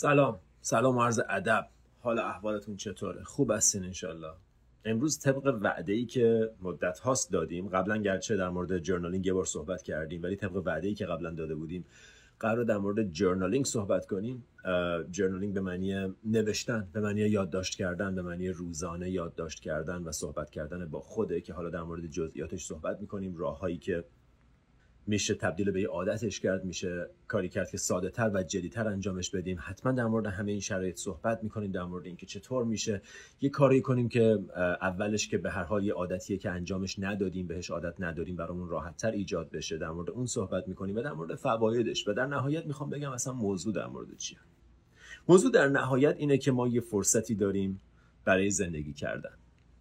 سلام. سلام عرض ادب. حال احوالتون چطوره؟ خوب هستین انشالله. امروز طبق وعده ای که مدت هاست دادیم قبلا گرچه در مورد جرنالینگ یه بار صحبت کردیم ولی طبق وعده ای که قبلا داده بودیم قرار در مورد جرنالینگ صحبت کنیم. جرنالینگ به معنی نوشتن به معنی یادداشت کردن به معنی روزانه یادداشت کردن و صحبت کردن با خوده که حالا در مورد جزئیاتش صحبت می‌کنیم. راههایی که میشه تبدیل به یه عادتش کرد میشه کاری کرد که ساده تر و جدی تر انجامش بدیم. حتما در مورد همه این شرایط صحبت می‌کنیم در مورد اینکه چطور میشه یه کاری کنیم که اولش که به هر حال یه عادتیه که انجامش ندادیم بهش عادت نداریم برامون راحت تر ایجاد بشه. در مورد اون صحبت می‌کنیم و در مورد فوایدش. و در نهایت می‌خوام بگم اصلا موضوع در مورد چیه؟ موضوع در نهایت اینه که ما یه فرصتی داریم برای زندگی کردن.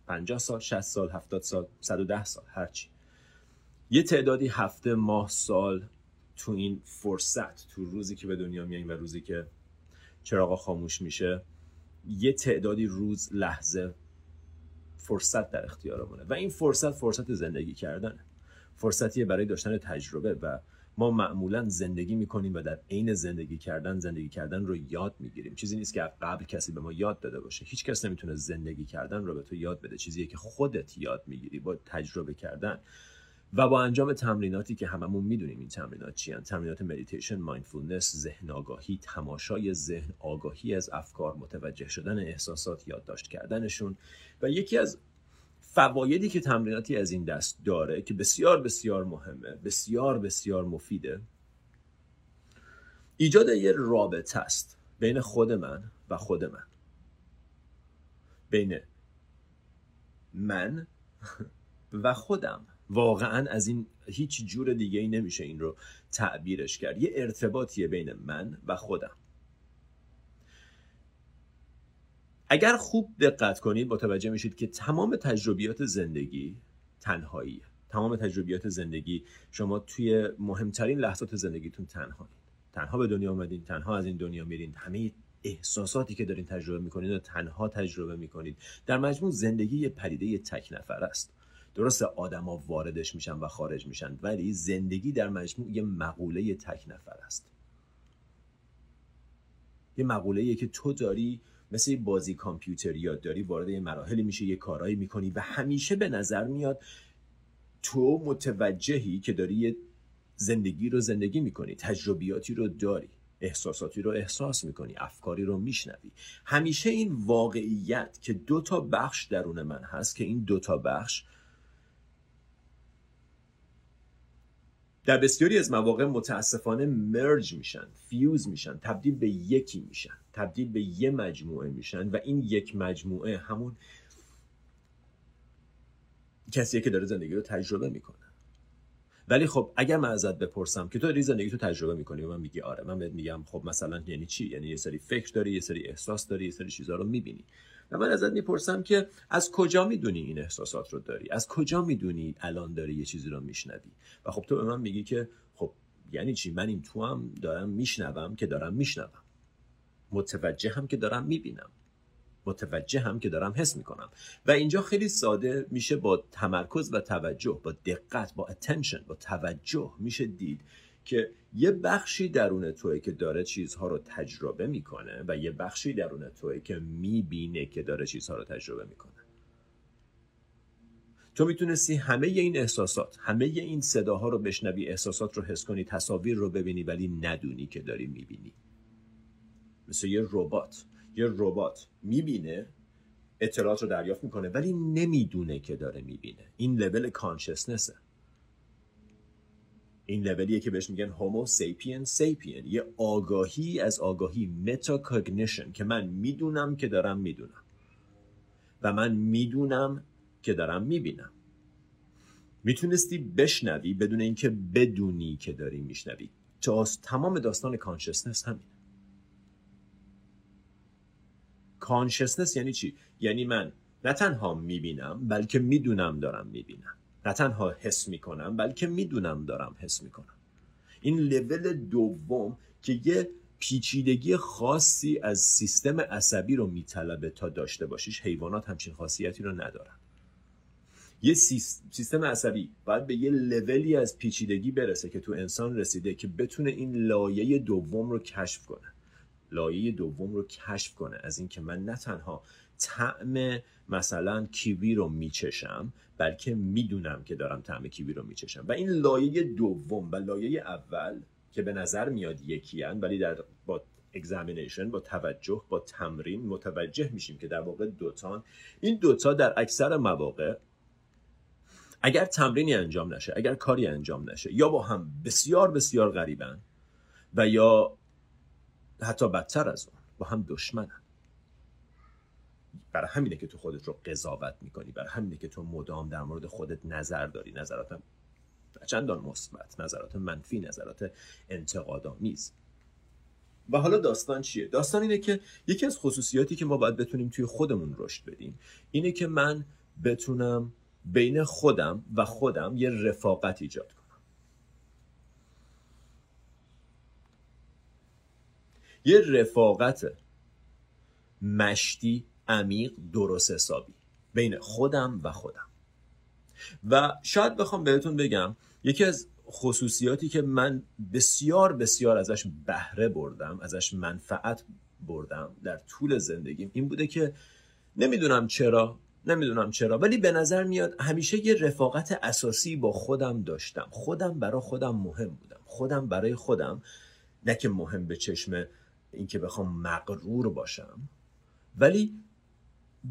50 سال 60 سال 70 سال 110 سال هرچی یه تعدادی هفته ماه سال تو این فرصت تو روزی که به دنیا میاییم و روزی که چراغا خاموش میشه یه تعدادی روز لحظه فرصت در اختیارمونه. و این فرصت فرصت زندگی کردنه. فرصتیه برای داشتن تجربه و ما معمولا زندگی می‌کنیم و در عین زندگی کردن زندگی کردن رو یاد می‌گیریم. چیزی نیست که قبل کسی به ما یاد داده باشه. هیچ کس نمی‌تونه زندگی کردن رو به تو یاد بده. چیزیه که خودت یاد می‌گیری با تجربه کردن. و با انجام تمریناتی که هممون می‌دونیم این تمرینات چی تمرینات مدیتیشن mindfulness ذهن آگاهی تماشای ذهن آگاهی از افکار متوجه شدن احساسات یادداشت کردنشون و یکی از فوایدی که تمریناتی از این دست داره که بسیار بسیار مهمه بسیار بسیار مفیده ایجاد یه رابطه است بین خود من و خود من. بین من و خودم. واقعا از این هیچ جور دیگه ای نمیشه این رو تعبیرش کرد. یه ارتباطیه بین من و خودم. اگر خوب دقت کنید متوجه میشید که تمام تجربیات زندگی تنهاییه تمام تجربیات زندگی شما توی مهمترین لحظات زندگیتون تنهایید تنها به دنیا آمدین تنها از این دنیا میرین. همه احساساتی که دارین تجربه می‌کنید و تنها تجربه می‌کنید. در مجموع زندگی یه پدیده تک نفر است. درست آدما واردش میشن و خارج میشن ولی زندگی در مجموع یه مقوله تک نفر است. یه مقوله که تو داری مثل بازی کامپیوتری یاد داری وارد یه مراحلی میشه یه کارایی می‌کنی و همیشه به نظر میاد تو متوجهی که داری یه زندگی رو زندگی می‌کنی تجربیاتی رو داری احساساتی رو احساس می‌کنی افکاری رو میشنوی. همیشه این واقعیت که دو تا بخش درون من هست که این دو تا بخش در بسیاری از مواقع متاسفانه مرج میشن فیوز میشن تبدیل به یکی میشن تبدیل به یه مجموعه میشن و این یک مجموعه همون کسیه که داره زندگی رو تجربه می‌کنه. ولی خب اگر من ازت بپرسم که تو داری زندگی تو تجربه می‌کنی و من میگی آره من بهت میگم خب مثلا یعنی چی؟ یعنی یه سری فکر داری یه سری احساس داری یه سری چیزها رو می‌بینی. من ازت می‌پرسم که از کجا می‌دونی این احساسات رو داری؟ از کجا می‌دونی الان داری یه چیزی رو میشنوی؟ و خب تو به من میگی که خب یعنی چی؟ من این تو هم دارم میشنوم که دارم میشنوم. متوجه هم که دارم می‌بینم. متوجه هم که دارم حس می‌کنم. و اینجا خیلی ساده میشه با تمرکز و توجه با دقت با attention با توجه میشه دید که یه بخشی درون توی که داره چیزها رو تجربه می‌کنه و یه بخشی درون توی که می‌بینه که داره چیزها رو تجربه می‌کنه. تو می‌تونستی همه این احساسات همه این صداها رو بشنوی احساسات رو حس کنی تصاویر رو ببینی ولی ندونی که داری می‌بینی. مثل یه ربات. یه ربات می‌بینه اطلاعات رو دریافت می‌کنه ولی نمی‌دونه که داره می‌بینه. این لول کانشسنسه این لولیه که بهش میگن هومو سیپین سیپین یه آگاهی از آگاهی متا که من می‌دونم که دارم می‌دونم. و من می‌دونم که دارم می‌بینم. می‌تونستی بشنوی بدون اینکه بدونی که داری میشنوی. تا تمام داستان کانشسنس همین. کانشسنس یعنی چی؟ یعنی من نه تنها می‌بینم بلکه می‌دونم دارم می‌بینم. نه تنها حس می‌کنم بلکه می‌دونم دارم حس می‌کنم. این لول دوم که یه پیچیدگی خاصی از سیستم عصبی رو میطلبه تا داشته باشیش حیوانات همچین خاصیتی رو ندارن. یه سیستم عصبی باید به یه لولی از پیچیدگی برسه که تو انسان رسیده که بتونه این لایه دوم رو کشف کنه. لایه دوم رو کشف کنه از اینکه من نه تنها طعم مثلا کیوی رو میچشم بلکه می‌دونم که دارم طعم کیوی رو میچشم. و این لایه دوم و لایه اول که به نظر میاد یکیان ولی در با اگزامینیشن با توجه با تمرین متوجه میشیم که در واقع دوتان این دوتا در اکثر مواقع اگر تمرینی انجام نشه اگر کاری انجام نشه یا با هم بسیار بسیار غریبن و یا حتی بدتر از اون با هم دشمنن. برای همینه که تو خودت رو قضاوت می‌کنی برای همینه که تو مدام در مورد خودت نظر داری. نظرات چندان مثبت نظرات منفی نظرات انتقادآمیز. و حالا داستان چیه؟ داستان اینه که یکی از خصوصیاتی که ما باید بتونیم توی خودمون رشد بدیم اینه که من بتونم بین خودم و خودم یه رفاقت ایجاد کنم. یه رفاقت مشتی عمیق درست حسابی بین خودم و خودم. و شاید بخوام بهتون بگم یکی از خصوصیاتی که من بسیار بسیار ازش بهره بردم ازش منفعت بردم در طول زندگیم این بوده که نمی‌دونم چرا نمی‌دونم چرا ولی به نظر میاد همیشه یه رفاقت اساسی با خودم داشتم. خودم برای خودم مهم بودم. خودم برای خودم نه که مهم به چشم اینکه بخوام مغرور باشم ولی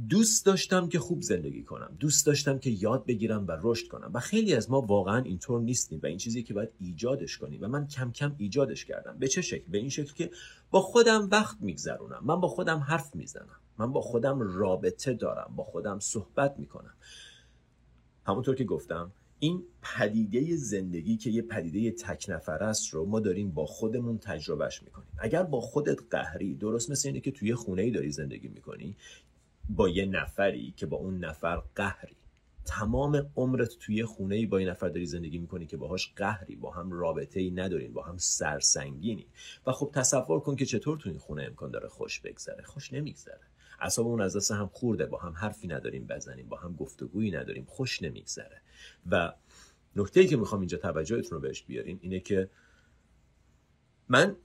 دوست داشتم که خوب زندگی کنم. دوست داشتم که یاد بگیرم و رشد کنم. و خیلی از ما واقعا اینطور نیستیم و این چیزی که باید ایجادش کنیم. و من کم کم ایجادش کردم. به چه شکل؟ به این شکل که با خودم وقت میگذرونم. من با خودم حرف می‌زنم. من با خودم رابطه دارم. با خودم صحبت می‌کنم. همونطور که گفتم این پدیده زندگی که یه پدیده تک نفر است رو ما داریم با خودمون تجربهش می‌کنیم. اگر با خودت قهری درست مثل اینه که توی خونه ای داری زندگی می‌کنی با یه نفری که با اون نفر قهری. تمام عمرت توی خونه با این نفر داری زندگی می‌کنی که باهاش قهری با هم رابطه ای ندارین با هم سرسنگینی. و خب تصور کن که چطور تو این خونه امکان داره خوش بگذره. خوش نمیگذره. اون از دست هم خورده با هم حرفی نداریم بزنیم با هم گفتگویی نداریم خوش نمیگذره. و نکته ای که می‌خوام اینجا توجهتون رو بهش بیارین اینه که من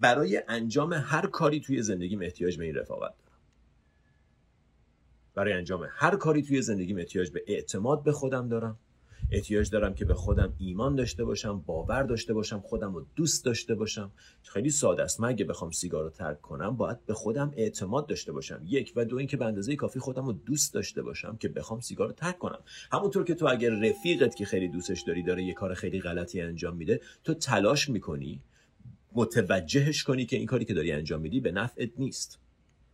برای انجام هر کاری توی زندگیم احتیاج به این رفاقت دارم. برای انجام هر کاری توی زندگیم احتیاج به اعتماد به خودم دارم. احتیاج دارم که به خودم ایمان داشته باشم باور داشته باشم خودم رو دوست داشته باشم. خیلی ساده است. من اگه بخوام سیگار رو ترک کنم باید به خودم اعتماد داشته باشم. یک و دو اینکه به اندازه کافی خودم رو دوست داشته باشم که بخوام سیگار رو ترک کنم. همونطور که تو اگر رفیقت که خیلی دوستش داری داره یه کار خیلی غلطی انجام میده تو تلاش می‌کنی متوجهش کنی که این کاری که داری انجام میدی به نفعت نیست.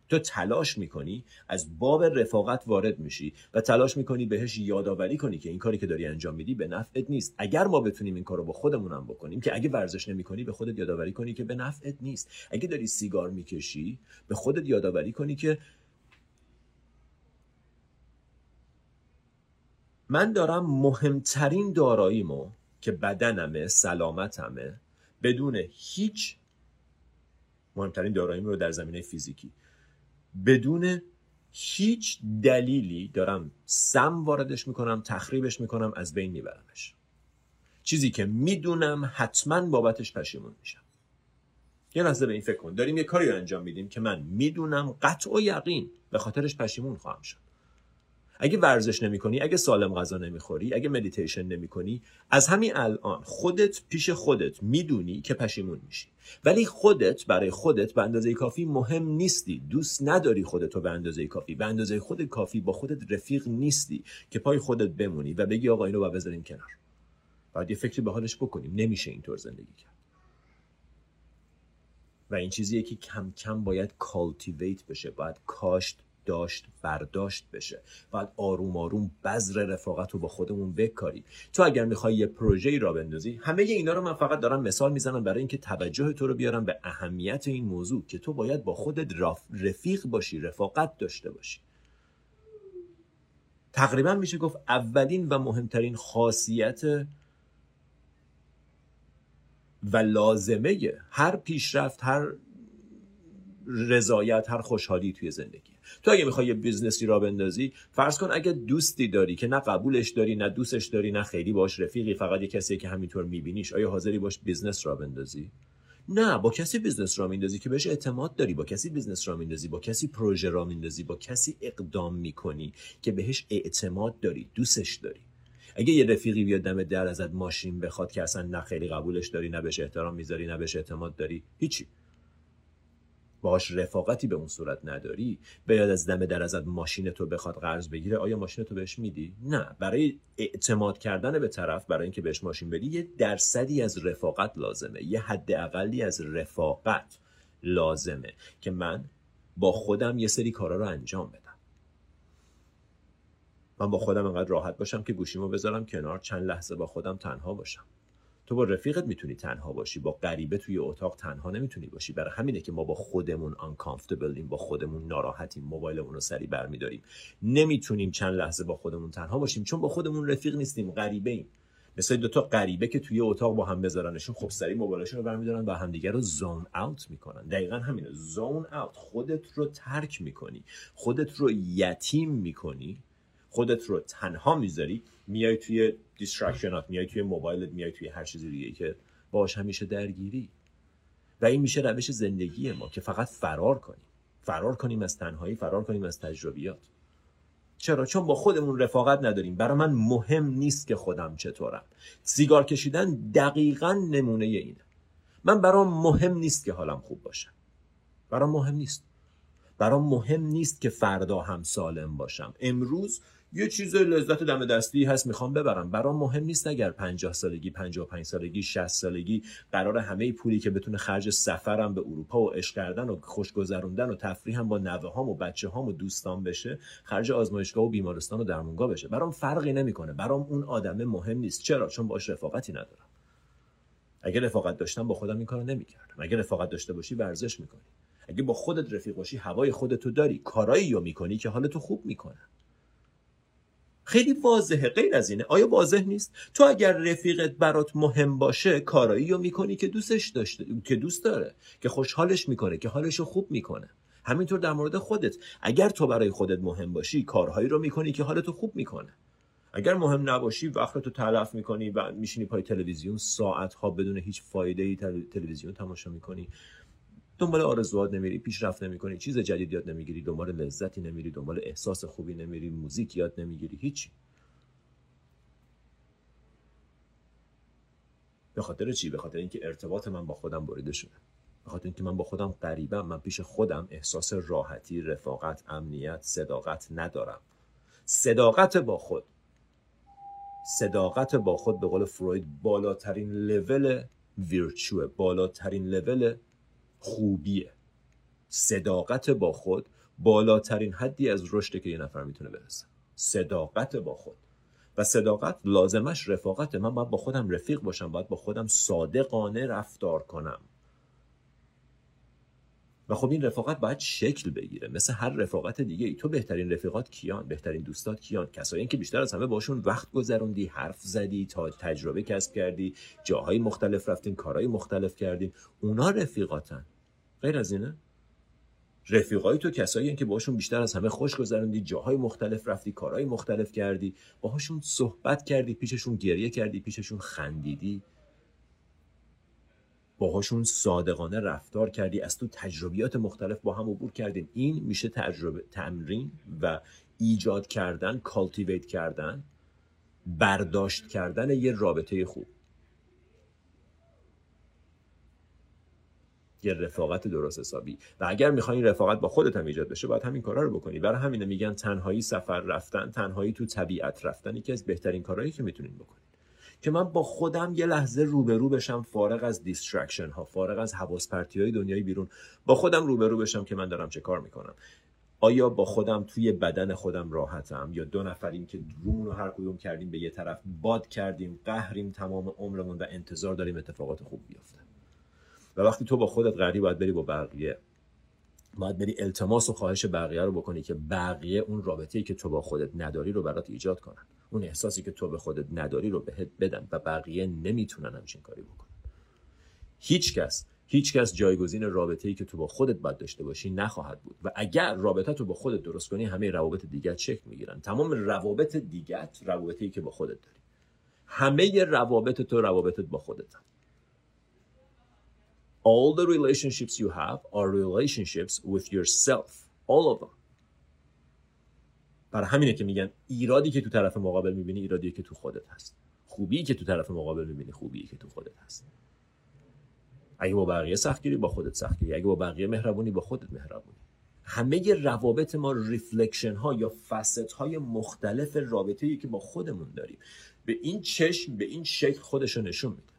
تو تلاش می‌کنی از باب رفاقت وارد میشی و تلاش می‌کنی بهش یادآوری کنی که این کاری که داری انجام میدی به نفعت نیست. اگر ما بتونیم این کارو با خودمونم بکنیم که اگه ورزش نمی‌کنی به خودت یادآوری کنی که به نفعت نیست. اگه داری سیگار می‌کشی به خودت یادآوری کنی که من دارم مهمترین داراییمو که بدنمه سلامتمه بدون هیچ مهمترین داراییم در زمینه فیزیکی. بدون هیچ دلیلی دارم سم واردش می‌کنم تخریبش می‌کنم از بین میبرمش. چیزی که می‌دونم حتما بابتش پشیمون میشم. یه لحظه به این فکر کن. داریم یه کاری رو انجام میدیم که من می‌دونم قطع و یقین به خاطرش پشیمون خواهم شد. اگه ورزش نمی کنی اگه سالم غذا نمی‌خوری اگه مدیتیشن نمی کنی از همین الان خودت پیش خودت می‌دونی که پشیمون میشی. ولی خودت برای خودت به اندازه کافی مهم نیستی. دوست نداری خودت به اندازه کافی. به اندازه خود کافی با خودت رفیق نیستی که پای خودت بمونی و بگی آقا اینو باید بذاریم کنار. باید یه فکری به حالش بکنیم. نمیشه اینطور زندگی کرد. و این چیزیه که کم کم باید cultivate بشه. باید کاشت داشت برداشت بشه. باید آروم آروم بذر رفاقت رو با خودمون بکاریم. تو اگر می‌خوای یه پروژه را بندازی همه اینا رو من فقط دارم مثال می‌زنم برای اینکه توجه تو رو بیارم به اهمیت این موضوع که تو باید با خودت رفیق باشی رفاقت داشته باشی. تقریبا میشه گفت اولین و مهمترین خاصیت و لازمه هر پیشرفت هر رضایت هر خوشحالی توی زندگی. تو اگه می‌خوای یه بیزنسی راه بندازی فرض کن اگه دوستی داری که نه قبولش داری نه دوستش داری نه خیلی باش رفیقی فقط یه کسی که همینطور میبینیش آیا حاضری باش بیزنس راه بندازی؟ نه با کسی بیزنس راه میندازی که بهش اعتماد داری با کسی بیزنس راه میندازی با کسی پروژه راه میندازی با کسی اقدام می‌کنی که بهش اعتماد داری دوستش داری. اگه یه رفیقی بیاد دم در ازت ماشین بخواد که اصلا نه خیلی قبولش داری نه بهش احترام می‌ذاری نه بهش اعتماد داری هیچی. باهاش رفاقتی به اون صورت نداری؟ بیاد از دم در ازت ماشین تو بخواد قرض بگیره آیا ماشین تو بهش میدی؟ نه برای اعتماد کردن به طرف برای اینکه بهش ماشین بدی یه درصدی از رفاقت لازمه یه حد اقلی از رفاقت لازمه که من با خودم یه سری کارا رو انجام بدم. من با خودم انقدر راحت باشم که گوشیمو بذارم کنار چند لحظه با خودم تنها باشم. تو با رفیقت می‌تونی تنها باشی با غریبه توی اتاق تنها نمی‌تونی باشی. برای همینه که ما با خودمون uncomfortableیم با خودمون ناراحتیم موبایلمون رو سری برمیداریم. نمی‌تونیم چند لحظه با خودمون تنها باشیم چون با خودمون رفیق نیستیم غریبه ایم. مثل دو تا غریبه که توی اتاق با هم بذارنشون خب سری موبایلشون رو برمیدارن و همدیگه رو زون اوت می‌کنن. دقیقا همینه زون اوت خودت رو ترک می‌کنی. خودت رو یتیم می‌کنی. خودت رو تنها می‌ذاری میای توی distraction ات میای توی موبایلت میای توی هر چیزی دیگه که باش همیشه درگیری. و این میشه روش زندگی ما که فقط فرار کنیم. فرار کنیم از تنهایی فرار کنیم از تجربیات. چرا؟ چون با خودمون رفاقت نداریم. برای من مهم نیست که خودم چطورم. سیگار کشیدن دقیقا نمونه اینه. من برام مهم نیست که حالم خوب باشه. برام مهم نیست. برام مهم نیست که فردا هم سالم باشم. امروز یه چیز لذت دم دستی هست می‌خوام ببرم. برام مهم نیست اگر 50 سالگی 55 سالگی 60 سالگی قرار همه پولی که بتونه خرج سفرم به اروپا و عشق کردن و خوش گذروندن و تفریحم با نوه هام و بچه هام و دوستان بشه خرج آزمایشگاه و بیمارستان و درمونگاه بشه. برام فرقی نمی‌کنه. برام اون آدمه مهم نیست. چرا؟ چون باش رفاقتی ندارم. اگه رفاقت داشتم با خودم این کارو نمی‌کردم. اگه رفاقت داشته باشی ورزش می‌کنی. اگه با خودت رفیق باشی هوای خودتو داری کارایی رو می‌کنی که حالتو خوب می‌کنه. خیلی واضحه غیر از اینه. آیا واضح نیست؟ تو اگر رفیقت برات مهم باشه کارایی رو می‌کنی که دوستش داشته که دوست داره که خوشحالش می‌کنه که حالش رو خوب می‌کنه. همینطور در مورد خودت. اگر تو برای خودت مهم باشی کارهایی رو می‌کنی که حالتو خوب می‌کنه. اگر مهم نباشی وقتتو تلف می‌کنی و میشینی پای تلویزیون ساعت ها بدون هیچ فایده ای تلویزیون تماشا می‌کنی. دنبال آرزوات نمیری پیشرفت نمی‌کنی چیز جدید یاد نمی‌گیری دنبال لذتی نمیری دنبال احساس خوبی نمیری موزیک یاد نمی‌گیری هیچی. به خاطر چی؟ به خاطر اینکه ارتباط من با خودم بریده شده. به خاطر اینکه من با خودم غریبم من پیش خودم احساس راحتی رفاقت امنیت صداقت ندارم. صداقت با خود. صداقت با خود به قول فروید بالاترین لول ویرچوه بالاترین لول خوبیه. صداقت با خود بالاترین حدی از رشد که یه نفر می‌تونه برسه. صداقت با خود. و صداقت لازمش رفاقت من باید با خودم رفیق باشم باید با خودم صادقانه رفتار کنم. و خب این رفاقت باید شکل بگیره. مثل هر رفاقت دیگه ای. تو بهترین رفیقات کیان؟ بهترین دوستات کیان؟ کسایی که بیشتر از همه باشون وقت گذروندی حرف زدی تا تجربه کسب کردی جاهای مختلف رفتین کارهای مختلف کردین. اونا رفیقاتن. غیر از اینه؟ رفیقای تو کسایی که باشون بیشتر از همه خوش گذروندی جاهای مختلف رفتی کارهای مختلف کردی باهاشون صحبت کردی پیششون گریه کردی پیششون خندیدی. باهاشون صادقانه رفتار کردی از تو تجربیات مختلف با هم عبور کردین. این میشه تجربه تمرین و ایجاد کردن کالتیویت کردن برداشت کردن یه رابطه خوب. یه رفاقت درست حسابی. و اگر می‌خوای رفاقت با خودت هم ایجاد بشه باید همین کارا رو بکنی. برای همینه میگن تنهایی سفر رفتن تنهایی تو طبیعت رفتن. یکی از بهترین کارهایی که می‌تونین بکنید که من با خودم یه لحظه روبرو بشم فارغ از distraction ها فارغ از حواس پرتی های دنیای بیرون. با خودم روبرو بشم که من دارم چه کار می‌کنم. آیا با خودم توی بدن خودم راحتم؟ یا دو نفریم که رومون رو هر کدوم کردیم به یه طرف باد کردیم قهریم تمام عمرمون و انتظار داریم اتفاقات خوب بیفته. و وقتی تو با خودت قری باید بری با بقیه باید بری التماس و خواهش بقیه رو بکنی که بقیه اون رابطه‌ای که تو با خودت نداری رو برات ایجاد کنن. اون احساسی که تو به خودت نداری رو بهت بدن و بقیه نمی‌تونن همچین کاری بکنن. هیچ کس جایگزین رابطه‌ای که تو با خودت باید داشته باشی نخواهد بود. و اگر رابطه تو با خودت درست کنی همه روابط دیگر چک می‌گیرن. تمام روابط دیگر روابطی که با خودت داری. همه روابط تو روابطت با خودتن. All the relationships you have are relationships with yourself. All of them. برای همینه که میگن ایرادی که تو طرف مقابل می‌بینی ایرادی که تو خودت هست. خوبی که تو طرف مقابل می‌بینی خوبی که تو خودت هست. اگه با بقیه سختگیری با خودت سختگیری اگه با بقیه مهربونی با خودت مهربونی. همه روابط ما reflection ها یا facet های مختلف رابطه ای که با خودمون داریم. به این چشم به این شکل خودش رو نشون میده.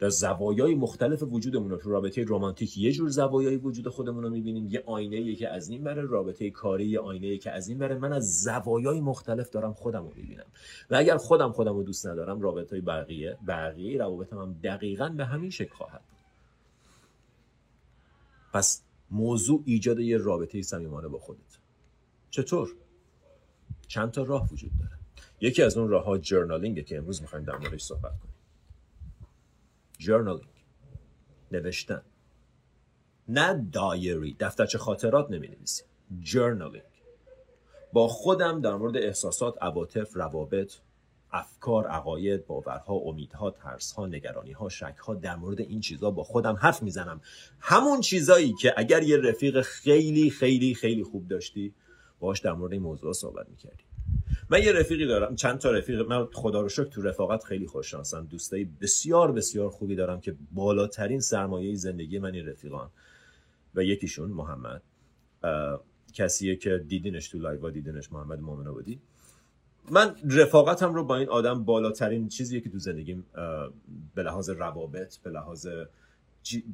در زوایای مختلف وجودمون رو تو رابطه رمانتیک یه جور زوایای وجود خودمون رو می‌بینیم یه آینه که از این بره رابطه کاری یه آینه که از این بره. من از زوایای مختلف دارم خودم رو می‌بینم. و اگر خودم خودم رو دوست ندارم رابطه بقیه بقیه روابطم هم دقیقا به همین شکل خواهد پس موضوع ایجاد یه رابطه صمیمانه با خودت. چطور؟ چند تا راه وجود داره. یکی از اون راه ها جرنالینگه که امروز می‌خوایم در موردش صحبت کنیم. جرنالینگ نوشتن. نه دایری. دفترچه خاطرات نمی نویسیم جرنالینگ با خودم در مورد احساسات عواطف روابط افکار عقاید باورها امیدها ترسها نگرانیها شکها در مورد این چیزها با خودم حرف می‌زنم. همون چیزایی که اگر یه رفیق خیلی خیلی خیلی خوب داشتی باش در مورد این موضوع صحبت می‌کردی. من یه رفیقی دارم چند تا رفیق. من خدا رو شکر تو رفاقت خیلی خوششانسم دوستایی بسیار بسیار خوبی دارم که بالاترین سرمایه زندگی من این رفیقان. و یکیشون محمد. کسیه که دیدینش تو لایو دیدینش محمد مومن آبادی. من رفاقتم رو با این آدم بالاترین چیزیه که تو زندگیم به لحاظ روابط به لحاظ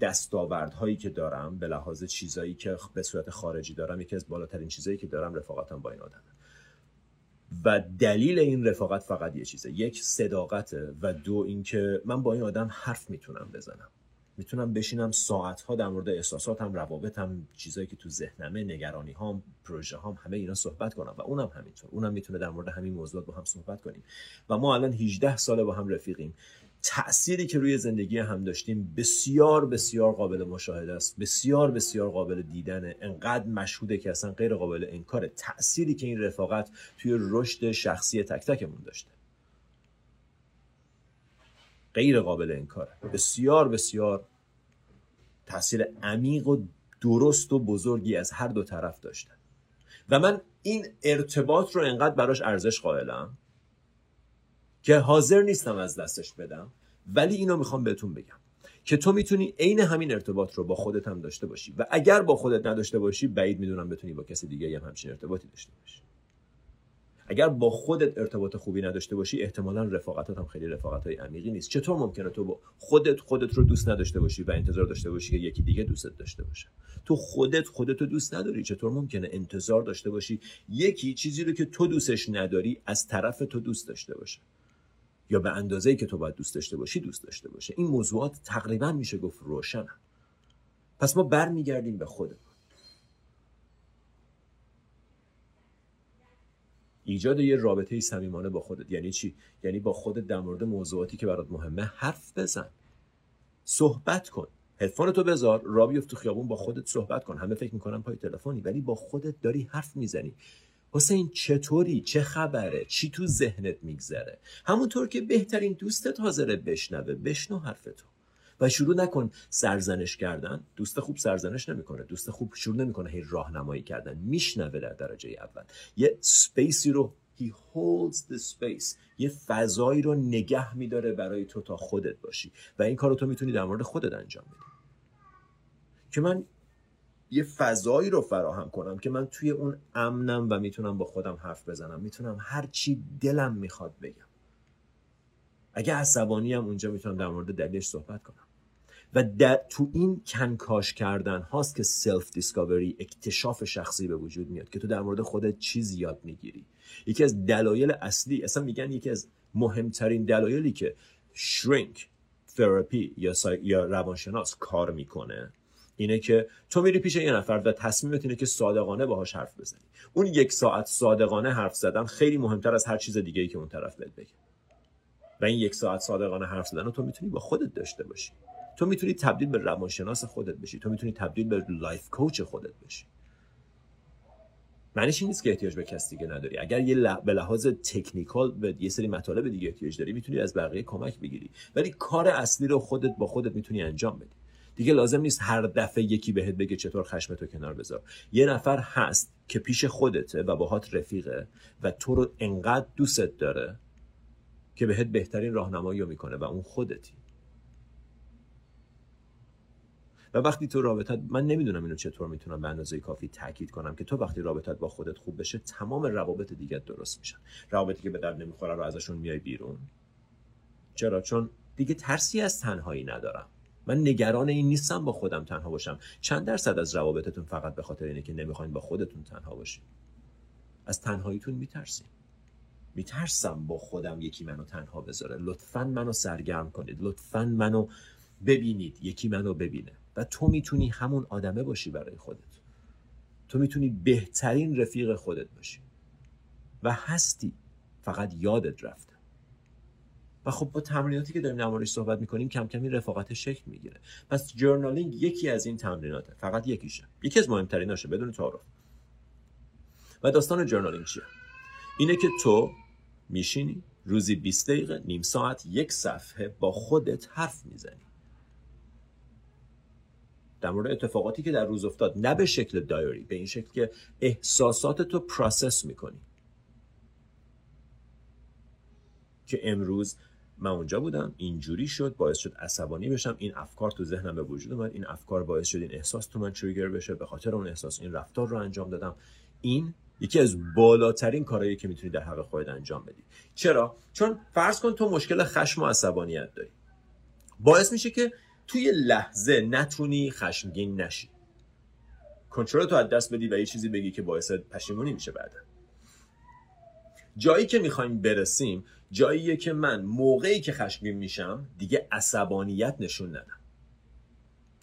دستاوردهایی که دارم به لحاظ چیزایی که به صورت خارجی دارم یکی از بالاترین چیزایی که دارم رفاقتم با این آدمه. و دلیل این رفاقت فقط یه چیزه. یک صداقته و دو اینکه من با این آدم حرف می‌تونم بزنم. می‌تونم بشینم ساعت ها در مورد احساساتم روابطم چیزایی که تو ذهنمه نگرانی هام پروژه هام همه اینا صحبت کنم و اونم همینطور. اونم می‌تونه در مورد همین موضوعات با هم صحبت کنیم. و ما الان 18 ساله با هم رفیقیم. تأثیری که روی زندگی هم داشتیم بسیار بسیار قابل مشاهده است. بسیار بسیار قابل دیدنه انقدر مشهوده که اصلا غیر قابل انکاره تأثیری که این رفاقت توی رشد شخصی تک تکمون داشته. غیر قابل انکاره. بسیار بسیار تاثیر عمیق و درست و بزرگی از هر دو طرف داشته و من این ارتباط رو انقدر براش ارزش قائلم که حاضر نیستم از دستش بدم ولی اینو می‌خوام بهتون بگم که تو می‌تونی عین همین ارتباط رو با خودت هم داشته باشی. و اگر با خودت نداشته باشی بعید می‌دونم بتونی با کسی دیگه هم همچین ارتباطی داشته باشی. اگر با خودت ارتباط خوبی نداشته باشی احتمالا رفاقتات هم خیلی رفاقت های عمیقی نیست. چطور ممکنه تو با خودت خودت رو دوست نداشته باشی و انتظار داشته باشی که یکی دیگه دوستت داشته باشه؟ تو خودت خودت رو دوست نداری. چطور ممکنه انتظار داشته باشی یکی چیزی رو که تو دوستش نداری از طرف تو دوست داشته باشه؟ یا به اندازه‌ای که تو باید دوست داشته باشی دوست داشته باشه. این موضوعات تقریبا میشه گفت روشنه پس ما برمیگردیم به خودمون. ایجاد یه رابطه صمیمانه با خودت. یعنی چی؟ یعنی با خودت در مورد موضوعاتی که برات مهمه حرف بزن. صحبت کن. هدفون تو بذار. را تو خیابون با خودت صحبت کن. همه فکر می‌کنن پای تلفنی ولی با خودت داری حرف می‌زنی. حسین چطوری؟ چه خبره؟ چی تو ذهنت میگذره؟ همونطور که بهترین دوستت حاضره بشنوه بشنو حرف تو و شروع نکن سرزنش کردن. دوست خوب سرزنش نمی‌کنه. دوست خوب شروع نمی‌کنه هی راهنمایی کردن. میشنوه در درجه اول. یه سپیسی رو he holds the space. یه فضایی رو نگه میداره برای تو تا خودت باشی. و این کار رو تو می‌تونی در مورد خودت انجام بدی. که من یه فضایی رو فراهم کنم که من توی اون امنم و می‌تونم با خودم حرف بزنم. می‌تونم هر چی دلم می‌خواد بگم. اگه عصبانیم اونجا می‌تونم در مورد دلیلش صحبت کنم. و در تو این کنکاش کردن هاست که self discovery اکتشاف شخصی به وجود میاد که تو در مورد خودت چیز یاد می‌گیری. یکی از دلایل اصلی اصلا میگن یکی از مهمترین دلایلی که shrink therapy یا, یا روانشناس کار می‌کنه اینه که تو میری پیش یه نفر و تصمیمت اینه که صادقانه باهاش حرف بزنی. اون یک ساعت صادقانه حرف زدن خیلی مهمتر از هر چیز دیگه ای که اون طرف بهت بگه. و این یک ساعت صادقانه حرف زدن رو تو می‌تونی با خودت داشته باشی. تو می‌تونی تبدیل به روانشناس خودت بشی. تو می‌تونی تبدیل به life coach خودت بشی. معنیش این نیست که احتیاج به کس دیگه نداری. اگر یه. به لحاظ تکنیکال به یه سری مطالب دیگه احتیاج داری می‌تونی از بقیه کمک بگیری. ولی کار اصلی رو خودت با خودت می‌تونی انجام بدی. دیگه لازم نیست هر دفعه یکی بهت بگه چطور خشمتو کنار بذار. یه نفر هست که پیش خودته و باهات رفیقه و تو رو انقدر دوستت داره که بهت بهترین راهنمایی می‌کنه و اون خودتی. و وقتی تو رابطت من نمی‌دونم اینو چطور می‌تونم به اندازه کافی تاکید کنم که تو وقتی رابطت با خودت خوب بشه تمام روابط دیگه درست میشن. روابطی که به درد نمی‌خوره رو ازشون میای بیرون. چرا؟ چون دیگه ترسی از تنهایی ندارم. من نگران این نیستم با خودم تنها باشم. چند درصد از روابطتون فقط به خاطر اینه که نمی‌خواین با خودتون تنها باشین؟ از تنهاییتون میترسین میترسم با خودم یکی منو تنها بذاره. لطفا منو سرگرم کنید. لطفا منو ببینید. یکی منو ببینه. و تو می‌تونی همون آدمه باشی برای خودت. تو می‌تونی بهترین رفیق خودت باشی. و هستی. فقط یادت رفته. و خب با تمریناتی که داریم نمارش صحبت می‌کنیم کم کم این رفاقت شکل می‌گیره. پس جورنالینگ یکی از این تمریناته فقط یکیشه. یکی از مهمتریناشه بدون تعارف. و داستان جورنالینگ چیه؟ اینه که تو میشینی روزی 20 دقیقه نیم ساعت یک صفحه با خودت حرف می‌زنی. در مورد اتفاقاتی که در روز افتاد نه به شکل دایری به این شکل که احساسات تو پراسس می‌کنی. که امروز من اونجا بودم اینجوری شد باعث شد عصبانی بشم. این افکار تو ذهنم به وجود اومد. این افکار باعث شد این احساس تو من تریگر بشه. به خاطر اون احساس این رفتار رو انجام دادم. این یکی از بالاترین کارهایی که می‌تونی در حق خودت انجام بدی. چرا؟ چون فرض کن تو مشکل خشم و عصبانیت داری. باعث میشه که توی لحظه نتونی خشمگین نشی. کنترل تو از دست بدی و یه چیزی بگی که باعث پشیمونی میشه بعدا. جایی که می‌خوایم برسیم جاییه که من موقعی که خشمگین میشم دیگه عصبانیت نشون ندم.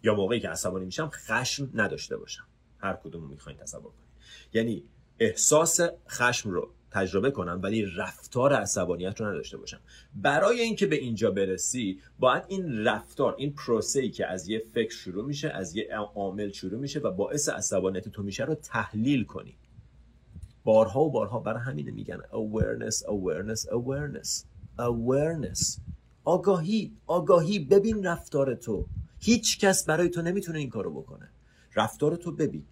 یا موقعی که عصبانی میشم خشم نداشته باشم. هر کدوم می‌خواین تصور کنید یعنی احساس خشم رو تجربه کنم ولی رفتار عصبانیت رو نداشته باشم. برای اینکه به اینجا برسی باید این رفتار این پروسه ای که از یه فکر شروع میشه از یه عامل شروع میشه و باعث عصبانیت تو میشه رو تحلیل کنی. بارها و بارها برای همینه میگن awareness awareness awareness. Awareness. آگاهی آگاهی ببین رفتار تو. هیچ کس برای تو نمی‌تونه این کارو بکنه. رفتار تو ببین.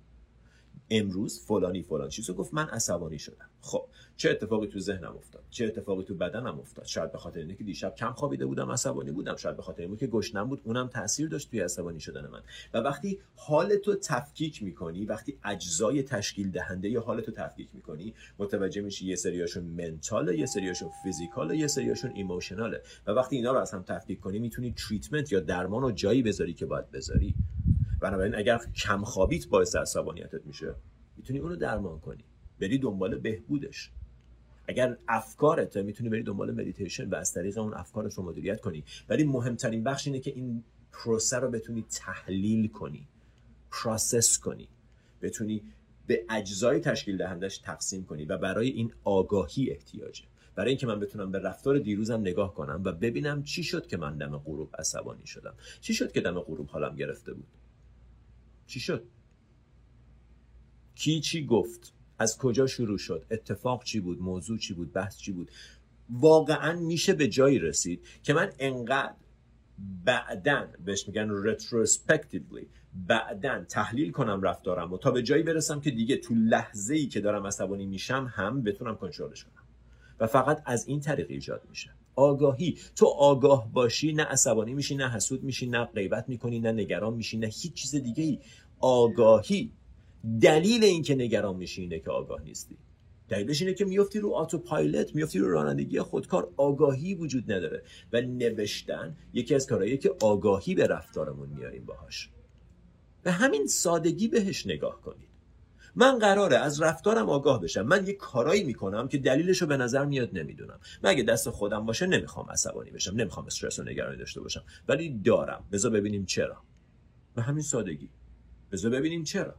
امروز فلانی فلان چیزو گفت من عصبانی شدم. خب چه اتفاقی تو ذهنم افتاد؟ چه اتفاقی تو بدنم افتاد؟ شاید به خاطر اینکه دیشب کم خوابیده بودم عصبانی بودم. شاید به خاطر اینکه که گشنم بود اونم تاثیر داشت توی عصبانی شدن من. و وقتی حال تو تفکیک می‌کنی وقتی اجزای تشکیل دهنده یا حال تو تفکیک می‌کنی متوجه میشی یه سریاشون منتاله یه سریاشون فیزیکاله یه سریاشون ایموشناله. و وقتی اینا رو از هم تفکیک کنی می‌تونی تریتمنت یا درمان و جایی بذاری که باید بذاری. بنابراین اگر کم خوابیت باعث عصبانیتت میشه می‌تونی اونو درمان کنی. بری دنبال بهبودش. اگر افکارته می‌تونی بری دنبال مدیتیشن و از طریق اون افکارش رو مدیریت کنی. ولی مهمترین بخش اینه که این پروسه رو بتونی تحلیل کنی process کنی. بتونی به اجزای تشکیل دهندش تقسیم کنی و برای این آگاهی احتیاجه. برای اینکه من بتونم به رفتار دیروزم نگاه کنم و ببینم چی شد که من دم غروب عصبانی شدم. چی شد که دم غروب حالم گرفته بود؟ چی شد؟ کی چی گفت؟ از کجا شروع شد؟ اتفاق چی بود؟ موضوع چی بود؟ بحث چی بود؟ واقعا میشه به جایی رسید که من انقدر بعدن بهش میگن retrospectively بعدن تحلیل کنم رفتارم و تا به جایی برسم که دیگه تو لحظه ای که دارم عصبانی میشم هم بتونم کنترلش کنم. و فقط از این طریق ایجاد میشه. آگاهی. تو آگاه باشی نه عصبانی میشی نه حسود میشی نه غیبت می‌کنی نه نگران میشی نه هیچ چیز دیگه ای آگاهی. دلیل اینکه نگران میشی اینه که آگاه نیستی. دلیلش اینه که میفتی رو آتو پایلت میفتی رو رانندگی خودکار آگاهی وجود نداره و نوشتن یکی از کارهاییه که آگاهی به رفتارمون میاریم باهاش. به همین سادگی بهش نگاه کنید. من قراره از رفتارم آگاه بشم. من یه کارایی می‌کنم که دلیلش رو به نظر میاد نمی‌دونم. مگه دست خودم باشه نمی‌خوام عصبانی بشم نمی‌خوام استرس و نگرانی داشته باشم. ولی دارم. بذار ببینیم چرا. به همین سادگی. بذار ببینیم چرا.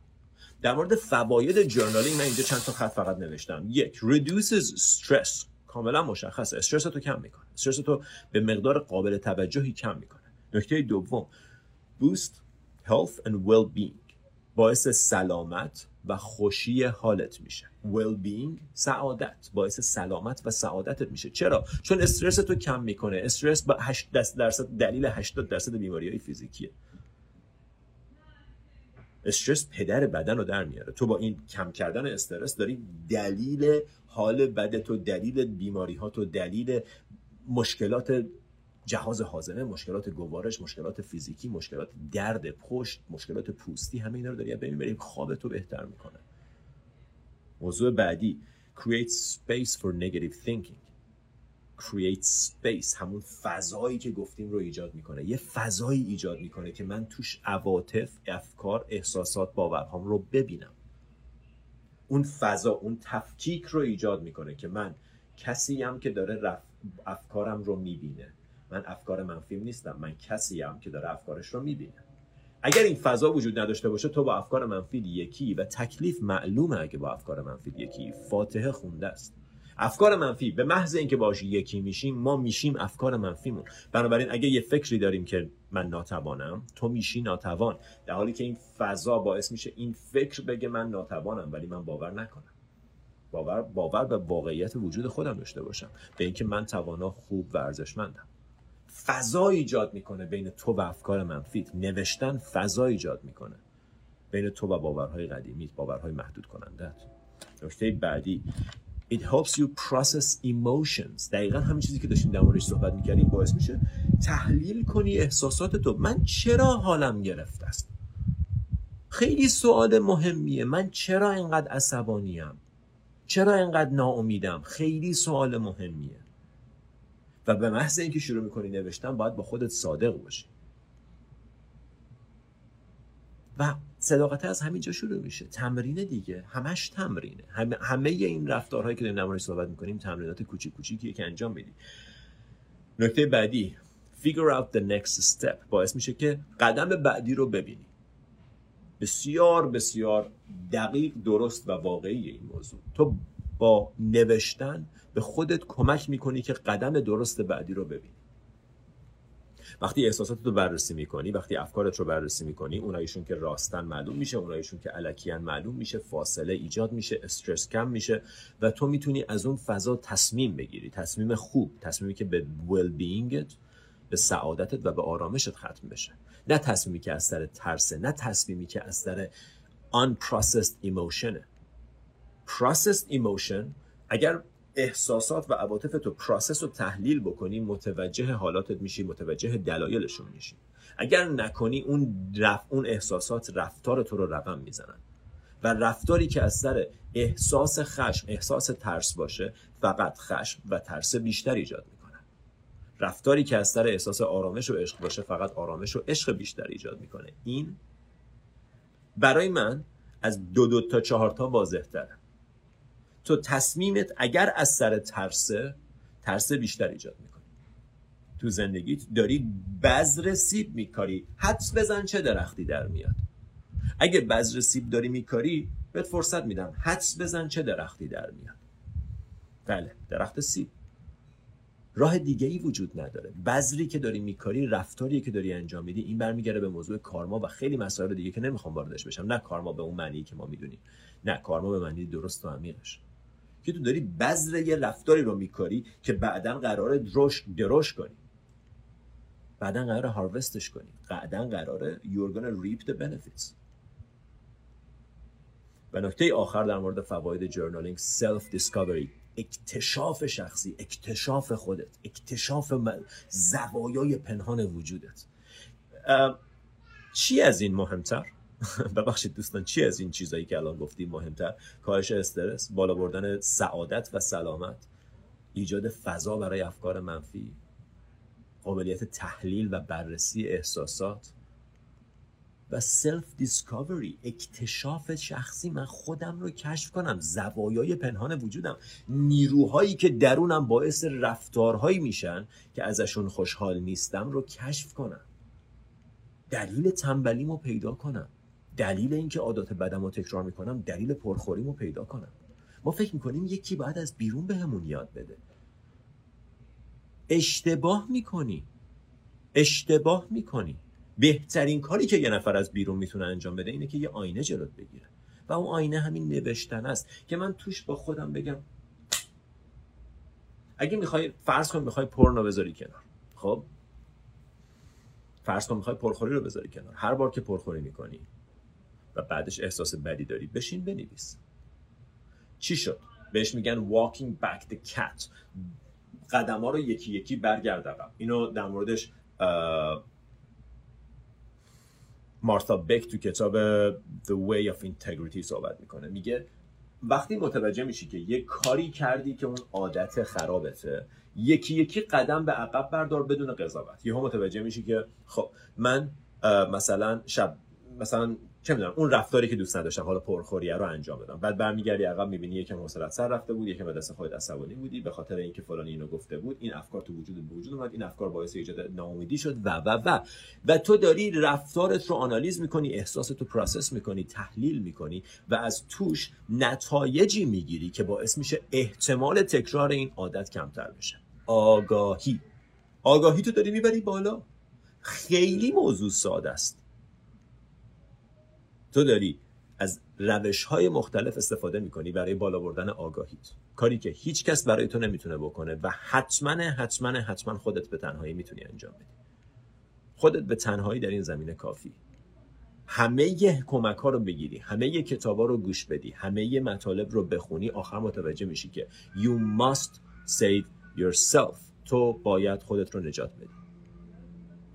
در مورد فواید جورنالینگ من اینجا چند تا خط فقط نوشتم. یک reduces stress. کاملا مشخصه. استرس تو کم می‌کنه. استرس تو به مقدار قابل توجهی کم می‌کنه. نکته دوم boost health and well-being. باعث سلامت و خوشی حالت میشه. well being سعادت. باعث سلامت و سعادتت میشه. چرا؟ چون استرس تو کم می‌کنه. استرس با 8 درصد دلیل 80 درصد بیماری های فیزیکیه. استرس پدر بدن رو در میاره. تو با این کم کردن استرس داری دلیل حال بد تو دلیل بیماری ها تو دلیل مشکلات جهاز حاضنه مشکلات گوارش مشکلات فیزیکی مشکلات درد پشت مشکلات پوستی همه اینا رو داری. ببین بریم خواب تو بهتر می‌کنه. موضوع بعدی create space for negative thinking. Create space. همون فضایی که گفتیم رو ایجاد می‌کنه. یه فضایی ایجاد می‌کنه که من توش عواطف افکار احساسات باورهام رو ببینم. اون فضا اون تفکیک رو ایجاد می‌کنه که من کسی هم که داره رف... افکارم رو می‌بینه. من افکار منفیم نیستم من کسی هم که داره افکارش رو می‌بینه. اگر این فضا وجود نداشته باشه تو با افکار منفی یکی و تکلیف معلومه اگه با افکار منفی یکی. فاتحه خونده است. افکار منفی. به محض اینکه باش یکی میشیم ما میشیم افکار منفیمون. بنابراین اگه یه فکری داریم که من ناتوانم تو میشی ناتوان. در حالی که این فضا باعث میشه این فکر بگه من ناتوانم ولی من باور نکنم. باور باور به واقعیت وجود خودم داشته باشم. به اینکه من توانا خوب و ارزشمندم. فضا ایجاد می‌کنه بین تو و افکار منفیت. نوشتن فضا ایجاد می‌کنه. بین تو و باورهای قدیمیت باورهای محدود کنندت نکته بعدی. It helps you process emotions. دقیقا همین چیزی که داشتیم در موردش صحبت می‌کردیم باعث میشه تحلیل کنی احساسات تو. من چرا حالم گرفته است؟ خیلی سوال مهمیه. من چرا اینقدر عصبانیم؟ چرا اینقدر ناامیدم؟ خیلی سوال مهمیه. و به محض اینکه شروع می‌کنی نوشتن باید با خودت صادق باشی. و صداقت از همینجا شروع میشه. تمرین دیگه. همش تمرینه. همه, همه این رفتارهایی که داریم نمارش صحبت می‌کنیم تمرینات کوچیک کوچیکیه که انجام میدی. نکته بعدی. Figure out the next step. باعث میشه که قدم بعدی رو ببینی. بسیار بسیار دقیق درست و واقعی این موضوع. تو با نوشتن به خودت کمک می‌کنی که قدم درست بعدی رو ببینی. وقتی احساسات رو بررسی می‌کنی وقتی افکارت رو بررسی می‌کنی اونایشون که راستن معلوم میشه اونایشون که علکیان معلوم میشه فاصله ایجاد میشه استرس کم میشه و تو می‌تونی از اون فضا تصمیم بگیری. تصمیم خوب تصمیمی که به well-being ت به سعادتت و به آرامشت ختم بشه. نه تصمیمی که از سر ترسه نه تصمیمی که از سر unprocessed emotion processed emotion اگر احساسات و عواطف تو process و تحلیل بکنی متوجه حالاتت میشی متوجه دلایلشون میشی. اگر نکنی اون رف... اون احساسات رفتار تو رو رقم می‌زنن. و رفتاری که از سر احساس خشم احساس ترس باشه فقط خشم و ترس بیشتر ایجاد می‌کنن رفتاری که از سر احساس آرامش و عشق باشه فقط آرامش و عشق بیشتر ایجاد می‌کنه. این برای من از دو دو تا چهار تا واضح تره تو تصمیمت اگر از سر ترسه ترس بیشتر ایجاد می‌کنی. تو زندگیت داری بذر سیب میکاری. حدس بزن چه درختی در میاد. اگه بذر سیب داری میکاری بهت فرصت میدم. حدس بزن چه درختی در میاد. بله درخت سیب. راه دیگه ای وجود نداره. بذری که داری میکاری رفتاری که داری انجام میدی این برمیگرده به موضوع کارما و خیلی مسائل دیگه که نمی‌خوام واردش بشم. نه کارما به اون معنی که ما می‌دونیم. نه کارما به معنی درست و عمیقش. که تو داری بذر یه رفتاری رو میکاری که بعدا قرار دروش دروش کنی. بعدا قراره harvest ش کنی. بعدا قراره you're gonna reap the benefits. و نکته آخر در مورد فواید journaling self discovery اکتشاف شخصی اکتشاف خودت اکتشاف زوایای پنهان وجودت. چی از این مهمتر؟ ببخشید دوستان چی از این چیزایی که الان گفتیم مهمتر؟ کاهش استرس بالا بردن سعادت و سلامت ایجاد فضا برای افکار منفی قابلیت تحلیل و بررسی احساسات و self discovery اکتشاف شخصی. من خودم رو کشف کنم زوایای پنهان وجودم. نیروهایی که درونم باعث رفتارهایی میشن که ازشون خوشحال نیستم رو کشف کنم. دلیل تنبلیمو پیدا کنم. دلیل اینکه عادات بدم رو تکرار می‌کنم دلیل پرخوریم رو پیدا کنم. ما فکر می‌کنیم یکی باید از بیرون بهمون یاد بده. اشتباه می‌کنی. اشتباه می‌کنی. بهترین کاری که یه نفر از بیرون می‌تونه انجام بده اینه که یه آینه جلوت بگیره. و اون آینه همین نوشتن است که من توش با خودم بگم اگه می‌خوای فرض کن می‌خوای پرنو بذاری کنار. خب؟ فرض کن می‌خوای پرخوری رو بذاری کنار. هر بار که پرخوری می‌کنی و بعدش احساس بدی داری. بشین بنویس. چی شد؟ بهش میگن walking back the cat. قدم ها رو یکی یکی برگرد عقب اینو در موردش مارتا بک تو کتاب The Way of Integrity صحبت می‌کنه. میگه وقتی متوجه میشی که یه کاری کردی که اون عادت خرابته یکی یکی قدم به عقب بردار بدون قضاوت. یهو متوجه میشی که خب من مثلا شب مثلا چه می‌دونم اون رفتاری که دوست نداشتم حالا پرخوریه رو انجام بدم بعد برمیگردی عقب می‌بینی یکم حوصلت سر رفته بود یکم به دست خودت عصبانی بودی به خاطر اینکه فلانی اینو گفته بود این افکار تو وجود وجود اومد این افکار باعث ایجاد ناامیدی شد و و و. و تو داری رفتارت رو آنالیز می‌کنی احساست رو process می‌کنی تحلیل می‌کنی و از توش نتایجی می‌گیری که باعث میشه احتمال تکرار این عادت کمتر بشه. آگاهی. آگاهی تو داری می‌بری بالا. خیلی موضوع ساده است. تو داری از روش های مختلف استفاده می‌کنی برای بالا بردن آگاهیت. کاری که هیچ کس برای تو نمی‌تونه بکنه و حتما حتما حتما خودت به تنهایی می‌تونی انجام بدی. خودت به تنهایی در این زمینه کافی. همه ی کمک ها رو بگیری همه ی کتاب ها رو گوش بدی همه ی مطالب رو بخونی آخر متوجه میشی که you must save yourself. تو باید خودت رو نجات بدی.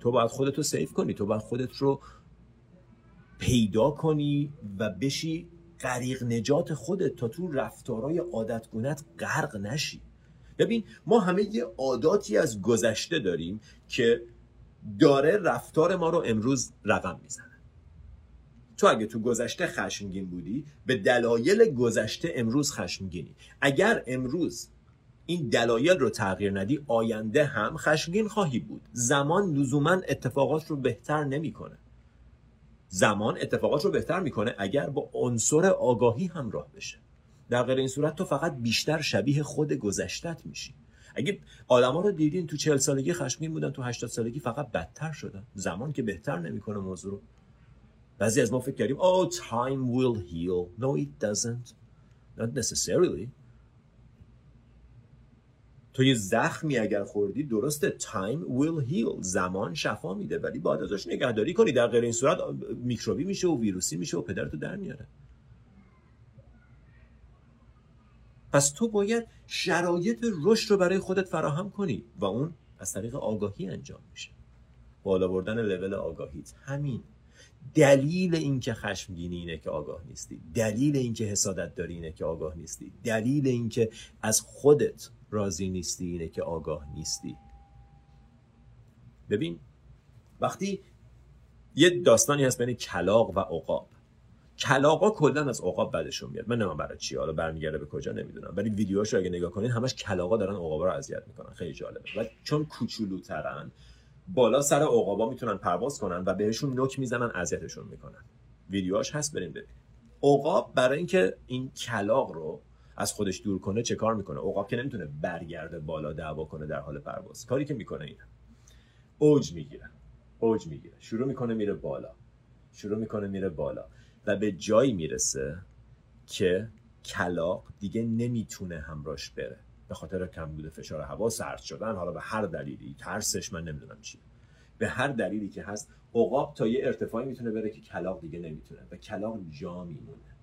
تو باید خودت رو سیف کنی تو باید خودت رو پیدا کنی و بشی غریق نجات خودت تا تو رفتارهای عادتگونت غرق نشی. ببین ما همه یه عاداتی از گذشته داریم که داره رفتار ما رو امروز رقم می‌زنه. تو اگه تو گذشته خشمگین بودی به دلایل گذشته امروز خشمگینی. اگر امروز این دلایل رو تغییر ندی آینده هم خشمگین خواهی بود. زمان لزوما اتفاقات رو بهتر نمی‌کنه. زمان اتفاقات رو بهتر می‌کنه اگر با عنصر آگاهی همراه بشه. در غیر این صورت تو فقط بیشتر شبیه خود گذشتت میشی. اگه آدما رو دیدین تو چهل سالگی خشمگین بودن تو 80 سالگی فقط بدتر شدن. زمان که بهتر نمی‌کنه موضوع رو. بعضی از ما فکر کردیم oh time will heal. No it doesn't. Not necessarily. تو یه زخمی اگر خوردی درسته time will heal زمان شفا میده ولی باید ازش نگهداری کنی. در غیر این صورت میکروبی میشه و ویروسی میشه و پدرتو در میاره. پس تو باید شرایط رشد رو برای خودت فراهم کنی و اون از طریق آگاهی انجام میشه. بالا بردن لول آگاهیت همین. دلیل اینکه خشمگینی اینه که آگاه نیستی. دلیل اینکه حسادت داری اینه که آگاه نیستی. دلیل اینکه از خودت راضی نیستی اینه که آگاه نیستی. ببین وقتی یه داستانی هست بین کلاق و عقاب. کلاقا کلا از عقاب بدشون میاد. من نمی‌دونم برای چی حالا برمیگرده به کجا نمی‌دونم. ولی ویدیوهاشو اگه نگاه کنین همش کلاقا دارن عقابا رو اذیت می‌کنن. خیلی جالبه. و چون کوچولوترن بالا سر عقابا می‌تونن پرواز کنن و بهشون نوک می‌زنن اذیتشون می‌کنن. ویدیوهاش هست بریم ببین عقاب برای اینکه این کلاق رو از خودش دور کنه چه کار می‌کنه؟ عقاب که نمی‌تونه برگرده بالا دعوا کنه در حال پرواز. کاری که می‌کنه اینه. اوج می‌گیره. اوج می‌گیره. شروع می‌کنه میره بالا. شروع می‌کنه میره بالا. و به جایی می‌رسه که کلاق دیگه نمی‌تونه همراش بره. به خاطر کم بوده فشار هوا سرد شدن حالا به هر دلیلی ترسش من نمی‌دونم چیه به هر دلیلی که هست عقاب تا یه ارتفاعی می‌تونه بره که کلاق دیگه نمی‌تونه. و کلاق جا میمونه.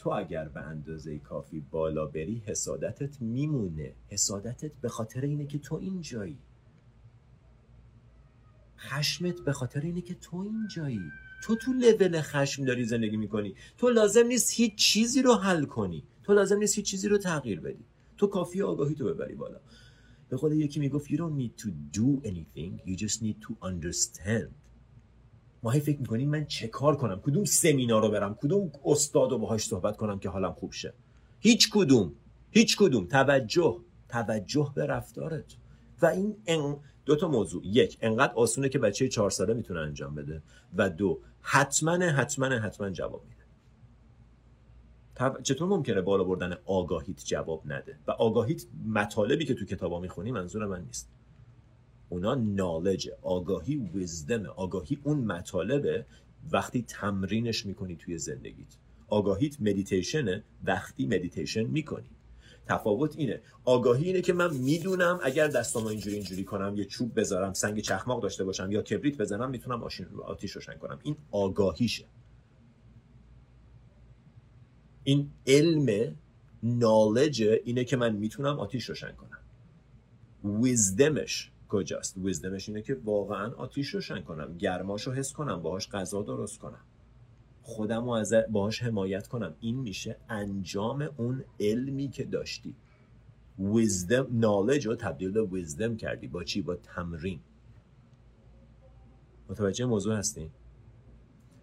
تو اگر به اندازه کافی بالا بری حسادتت میمونه. حسادتت به خاطر اینه که تو اینجایی. خشمت به خاطر اینه که تو اینجایی. تو تو لول خشم داری زندگی می‌کنی. تو لازم نیست هیچ چیزی رو حل کنی. تو لازم نیست هیچ چیزی رو تغییر بدی. تو کافی آگاهی تو ببری بالا. به قول یکی می‌گفت you don't need to do anything. You just need to understand. ما هی فکر می‌کنیم من چه کار کنم؟ کدوم سمینار رو برم؟ کدوم استاد رو باهاش صحبت کنم که حالم خوب شه؟ هیچ کدوم. هیچ کدوم. توجه. توجه به رفتارت. و این دو تا موضوع. یک انقدر آسونه که بچه چهار ساله می‌تونه انجام بده. و دو حتما حتما حتما جواب میده. چطور ممکنه بالا بردن آگاهیت جواب نده؟ و آگاهیت مطالبی که تو کتابا می‌خونی منظور من نیست. اونا knowledge آگاهی wisdom آگاهی اون مطالبه. وقتی تمرینش می‌کنی توی زندگیت. آگاهیت مدیتیشنه. وقتی مدیتیشن می‌کنی. تفاوت اینه. آگاهی اینه که من می‌دونم اگر دستامو اینجوری اینجوری کنم یه چوب بذارم سنگ چخماق داشته باشم یا کبریت بزنم می‌تونم آتیش روشن کنم. این آگاهیشه. این علم نالج اینه که من می‌تونم آتیش روشن کنم. ویزدمش کجاست؟ ویزدمش اینه که واقعا آتیش روشن کنم گرماشو حس کنم باهاش غذا درست کنم. خودم رو از باهاش حمایت کنم. این میشه انجام اون علمی که داشتی. ویزدم نالج رو تبدیل به ویزدم کردی. با چی؟ با تمرین. متوجه موضوع هستین؟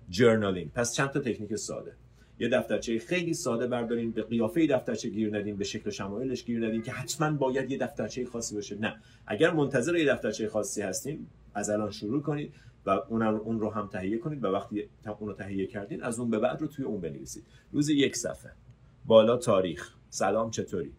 جرنالینگ پس چند تا تکنیک ساده. یه دفترچه خیلی ساده بردارین به قیافه دفترچه گیر ندین به شکل شمایلش گیر ندین که حتما باید یه دفترچه خاصی باشه. نه. اگر منتظر یه دفترچه خاصی هستین از الان شروع کنید و اون اون رو هم تهیه کنید و وقتی اون رو تهیه کردین از اون به بعد رو توی اون بنویسید. روز یک صفحه. بالا تاریخ. سلام چطوری؟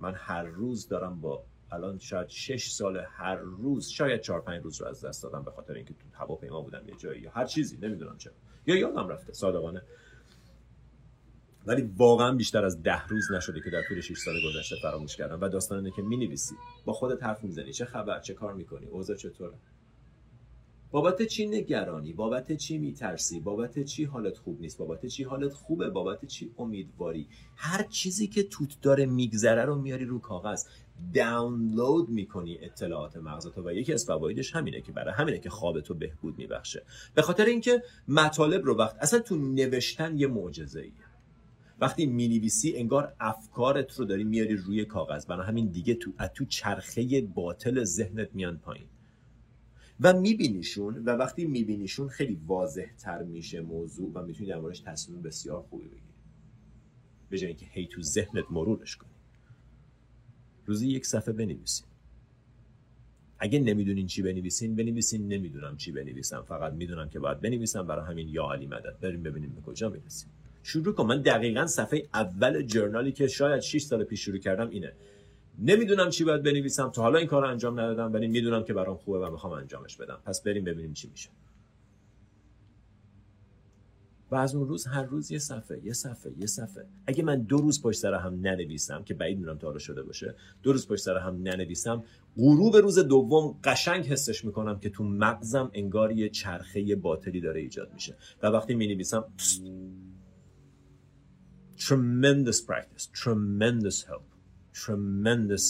من هر روز دارم با الان شاید شش سال هر روز شاید چهار پنج روز رو از دست دادم به خاطر اینکه تو هواپیما بودم یه جایی یا هر چیزی نمی‌دونم چرا. یا یادم رفته صادقانه. ولی واقعا بیشتر از ده روز نشده که در طول 6 سال گذشته فراموش کردم. و داستان اینه که می‌نویسی با خودت حرف می‌زنی چه خبر چه کار می‌کنی اوضاع چطوره. بابت چی نگرانی؟ بابت چی میترسی؟ بابت چی حالت خوب نیست؟ بابت چی حالت خوبه؟ بابت چی امیدواری؟ هر چیزی که توت داره میگذره رو میاری رو کاغذ. داونلود می‌کنی اطلاعات مغزت و یکی از فوایدش همینه که برای همینه که خوابتو بهبود میبخشه. به خاطر اینکه مطالب رو وقت اصلا تو نوشتن یه معجزه ایه وقتی می‌نویسی انگار افکارت رو داری میاری روی کاغذ. برای همین دیگه تو تو چرخه باطل ذهنت میان پایین. و میبینیشون و وقتی میبینیشون خیلی واضح تر میشه موضوع و می‌تونی در موردش تصمیم بسیار خوبی بگیری. به جای اینکه هی تو ذهنت مرورش کنی. روزی یک صفحه بنویسین. اگه نمی‌دونین چی بنویسین بنویسین. نمی‌دونم چی بنویسم. فقط می‌دونم که باید بنویسم. برای همین یا علی مدد. بریم ببینیم به کجا می‌رسیم. شروع کن. من دقیقا صفحه اول جرنالی که شاید 6 سال پیش شروع کردم اینه. نمی‌دونم چی باید بنویسم. تا حالا این کار انجام ندادم. ولی می‌دونم که برام خوبه و می‌خوام انجامش بدم. پس بریم ببینیم چی میشه. و از اون روز هر روز یه صفحه یه صفحه یه صفحه. اگه من دو روز پشت سر هم ننویسم که بعید می‌دونم تا حالا شده باشه دو روز پشت سر هم ننویسم غروب روز دوم قشنگ حسش می‌کنم که تو مغزم انگار یه چرخه باطلی داره ایجاد میشه. و وقتی می نویسم tremendous practice tremendous help tremendous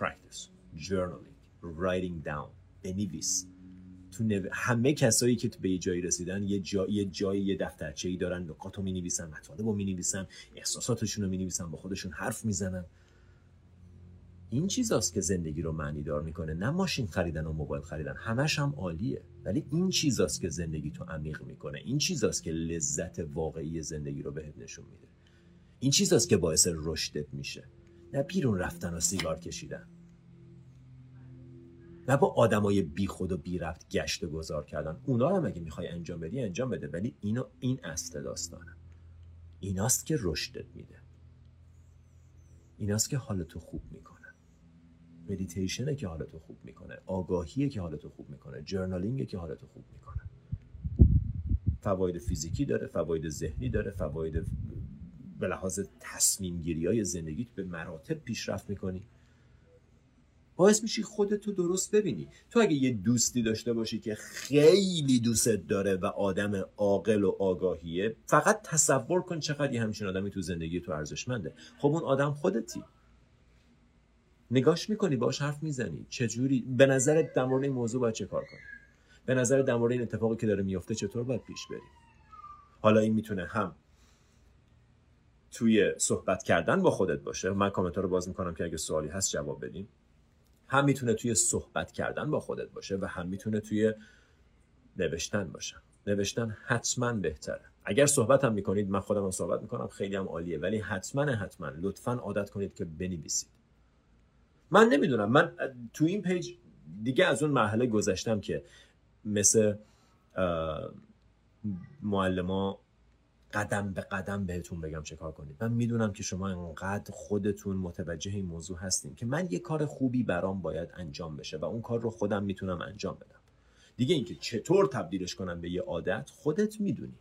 practice. Journaling writing down بنویس. تو نو... همه کسایی که به یه جایی رسیدن یه, جا... یه جایی یه دفترچه ای دارن نکاتو می نویسن مطالب رو احساساتشون رو می نویسن با خودشون حرف می‌زنن. این چیزاست که زندگی رو معنی دار می‌کنه. نه ماشین خریدن و موبایل خریدن. همش هم عالیه. ولی این چیزاست که زندگی تو عمیق می‌کنه. این چیزاست که لذت واقعی زندگی رو بهت نشون میده. این چیزاست که باعث رشدت میشه. نه بیرون رفتن و سیگار کشیدن. نه با آدمای بی خود و بی رفت گشت گذار کردن. اونا هم اگه می‌خوای انجام بدی انجام بده. ولی اینو این اصل داستانه. ایناست که رشدت میده. ایناست که حالتو خوب می‌کنه. مدیتیشنه که حالتو خوب می‌کنه. آگاهیه که حالتو خوب می‌کنه. جرنالینگه که حالتو خوب می‌کنه. فواید فیزیکی داره فواید ذهنی داره فواید به لحاظ تصمیم گیری های زندگیت به مراتب پیشرفت می‌کنی. باعث میشی خودتو درست ببینی. تو اگه یه دوستی داشته باشی که خیلی دوستت داره و آدم عاقل و آگاهیه فقط تصور کن چقدر یه همچین آدمی تو زندگی تو ارزشمنده. خب اون آدم خودتی. نگاش می‌کنی باش حرف می‌زنی. چجوری؟ به نظرت در مورد این موضوع باید چه کار کنی؟ به نظر در مورد این اتفاقی که داره میفته چطور باید پیش بریم؟ حالا این می‌تونه هم توی صحبت کردن با خودت باشه. من کامنت رو باز می‌کنم که اگه سوالی هست جواب بدیم هم می‌تونه توی صحبت کردن با خودت باشه و هم می‌تونه توی نوشتن باشه. نوشتن حتما بهتره. اگر صحبت هم می‌کنید من خودم هم صحبت می‌کنم خیلی هم عالیه ولی حتما حتما لطفا عادت کنید که بنویسید. من نمی‌دونم. من تو این پیج دیگه از اون مرحله گذشتم که مثل معلما قدم به قدم بهتون بگم چه کار کنید. من می‌دونم که شما انقدر خودتون متوجه این موضوع هستین که من یه کار خوبی برام باید انجام بشه و اون کار رو خودم می‌تونم انجام بدم. دیگه اینکه چطور تبدیلش کنم به یه عادت خودت می‌دونی.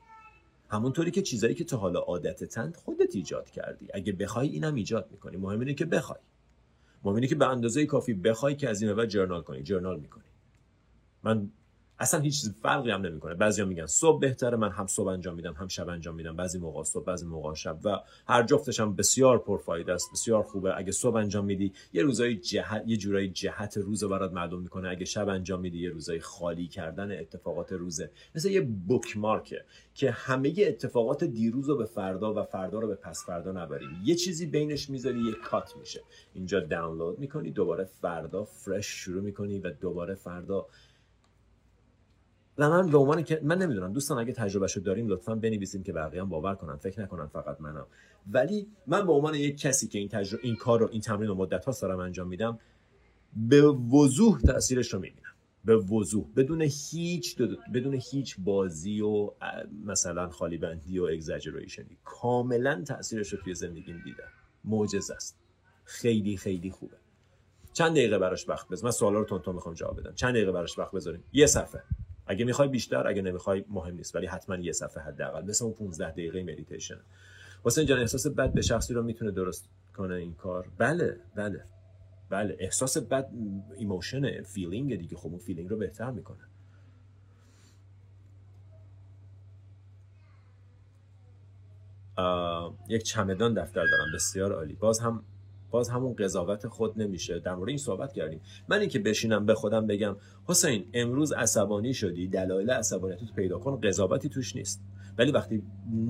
همونطوری که چیزایی که تو حالا عادتتند خودت ایجاد کردی. اگه بخوای اینم ایجاد می‌کنی. مهم اینه که بخوای. مهم اینه که به اندازه کافی بخوای که از این بعد جرنال کنی. جرنال می‌کنی. من اصلا هیچ فرقی هم نمی‌کنه. بعضیا میگن صبح بهتره من هم صبح انجام میدم هم شب انجام میدم. بعضی موقع صبح بعضی موقع شب. و هر جفتش هم بسیار پرفایده است بسیار خوبه. اگه صبح انجام میدی یه روزای جهت یه جورایی جهت روز برات معلوم می‌کنه. اگه شب انجام میدی یه روزای خالی کردن اتفاقات روزه. مثل یه بوکمارکه که همه اتفاقات دیروز رو به فردا و فردا رو به پس فردا نبریم یه چیزی بینش می‌ذاری یه کات میشه. اینجا دانلود می‌کنی دوباره فردا فرش شروع می‌کنی و دوباره فردا و من به عنوان که من نمی‌دونم. دوستان اگه تجربهشو داریم لطفا بنویسیم که بقیه هم باور کنن. فکر نکنن فقط منم. ولی من به عنوان یک کسی که این تجربه این کار رو این تمرین رو مدت ها دارم انجام میدم به وضوح تاثیرش رو می‌بینم. به وضوح. بدون هیچ بدون هیچ بازی و مثلا خالی بندی و اگزاجریشنی کاملا تاثیرش رو توی زندگیم دیدم. معجزه است. خیلی خیلی خوبه. چند دقیقه براش وقت بذار من سوالا رو تون می‌خوام جواب بدم. چند دقیقه براش وقت بذاریم؟ یه صفحه. اگه می‌خوای بیشتر اگه نمی‌خوای مهم نیست ولی حتما یه صفحه حداقل مثل اون 15 دقیقه مدیتیشن حسین جان احساس بد به شخصی رو می‌تونه درست کنه این کار؟ بله بله بله. احساس بد emotion feeling دیگه. خب اون feeling رو بهتر می‌کنه. یک چمدان دفتر دارم. بسیار عالی. باز هم باز همون قضاوت خود نمیشه. در مورد این صحبت کردیم. من اینکه بشینم به خودم بگم حسین امروز عصبانی شدی دلایل عصبانیتت پیدا کن قضاوتی توش نیست. ولی وقتی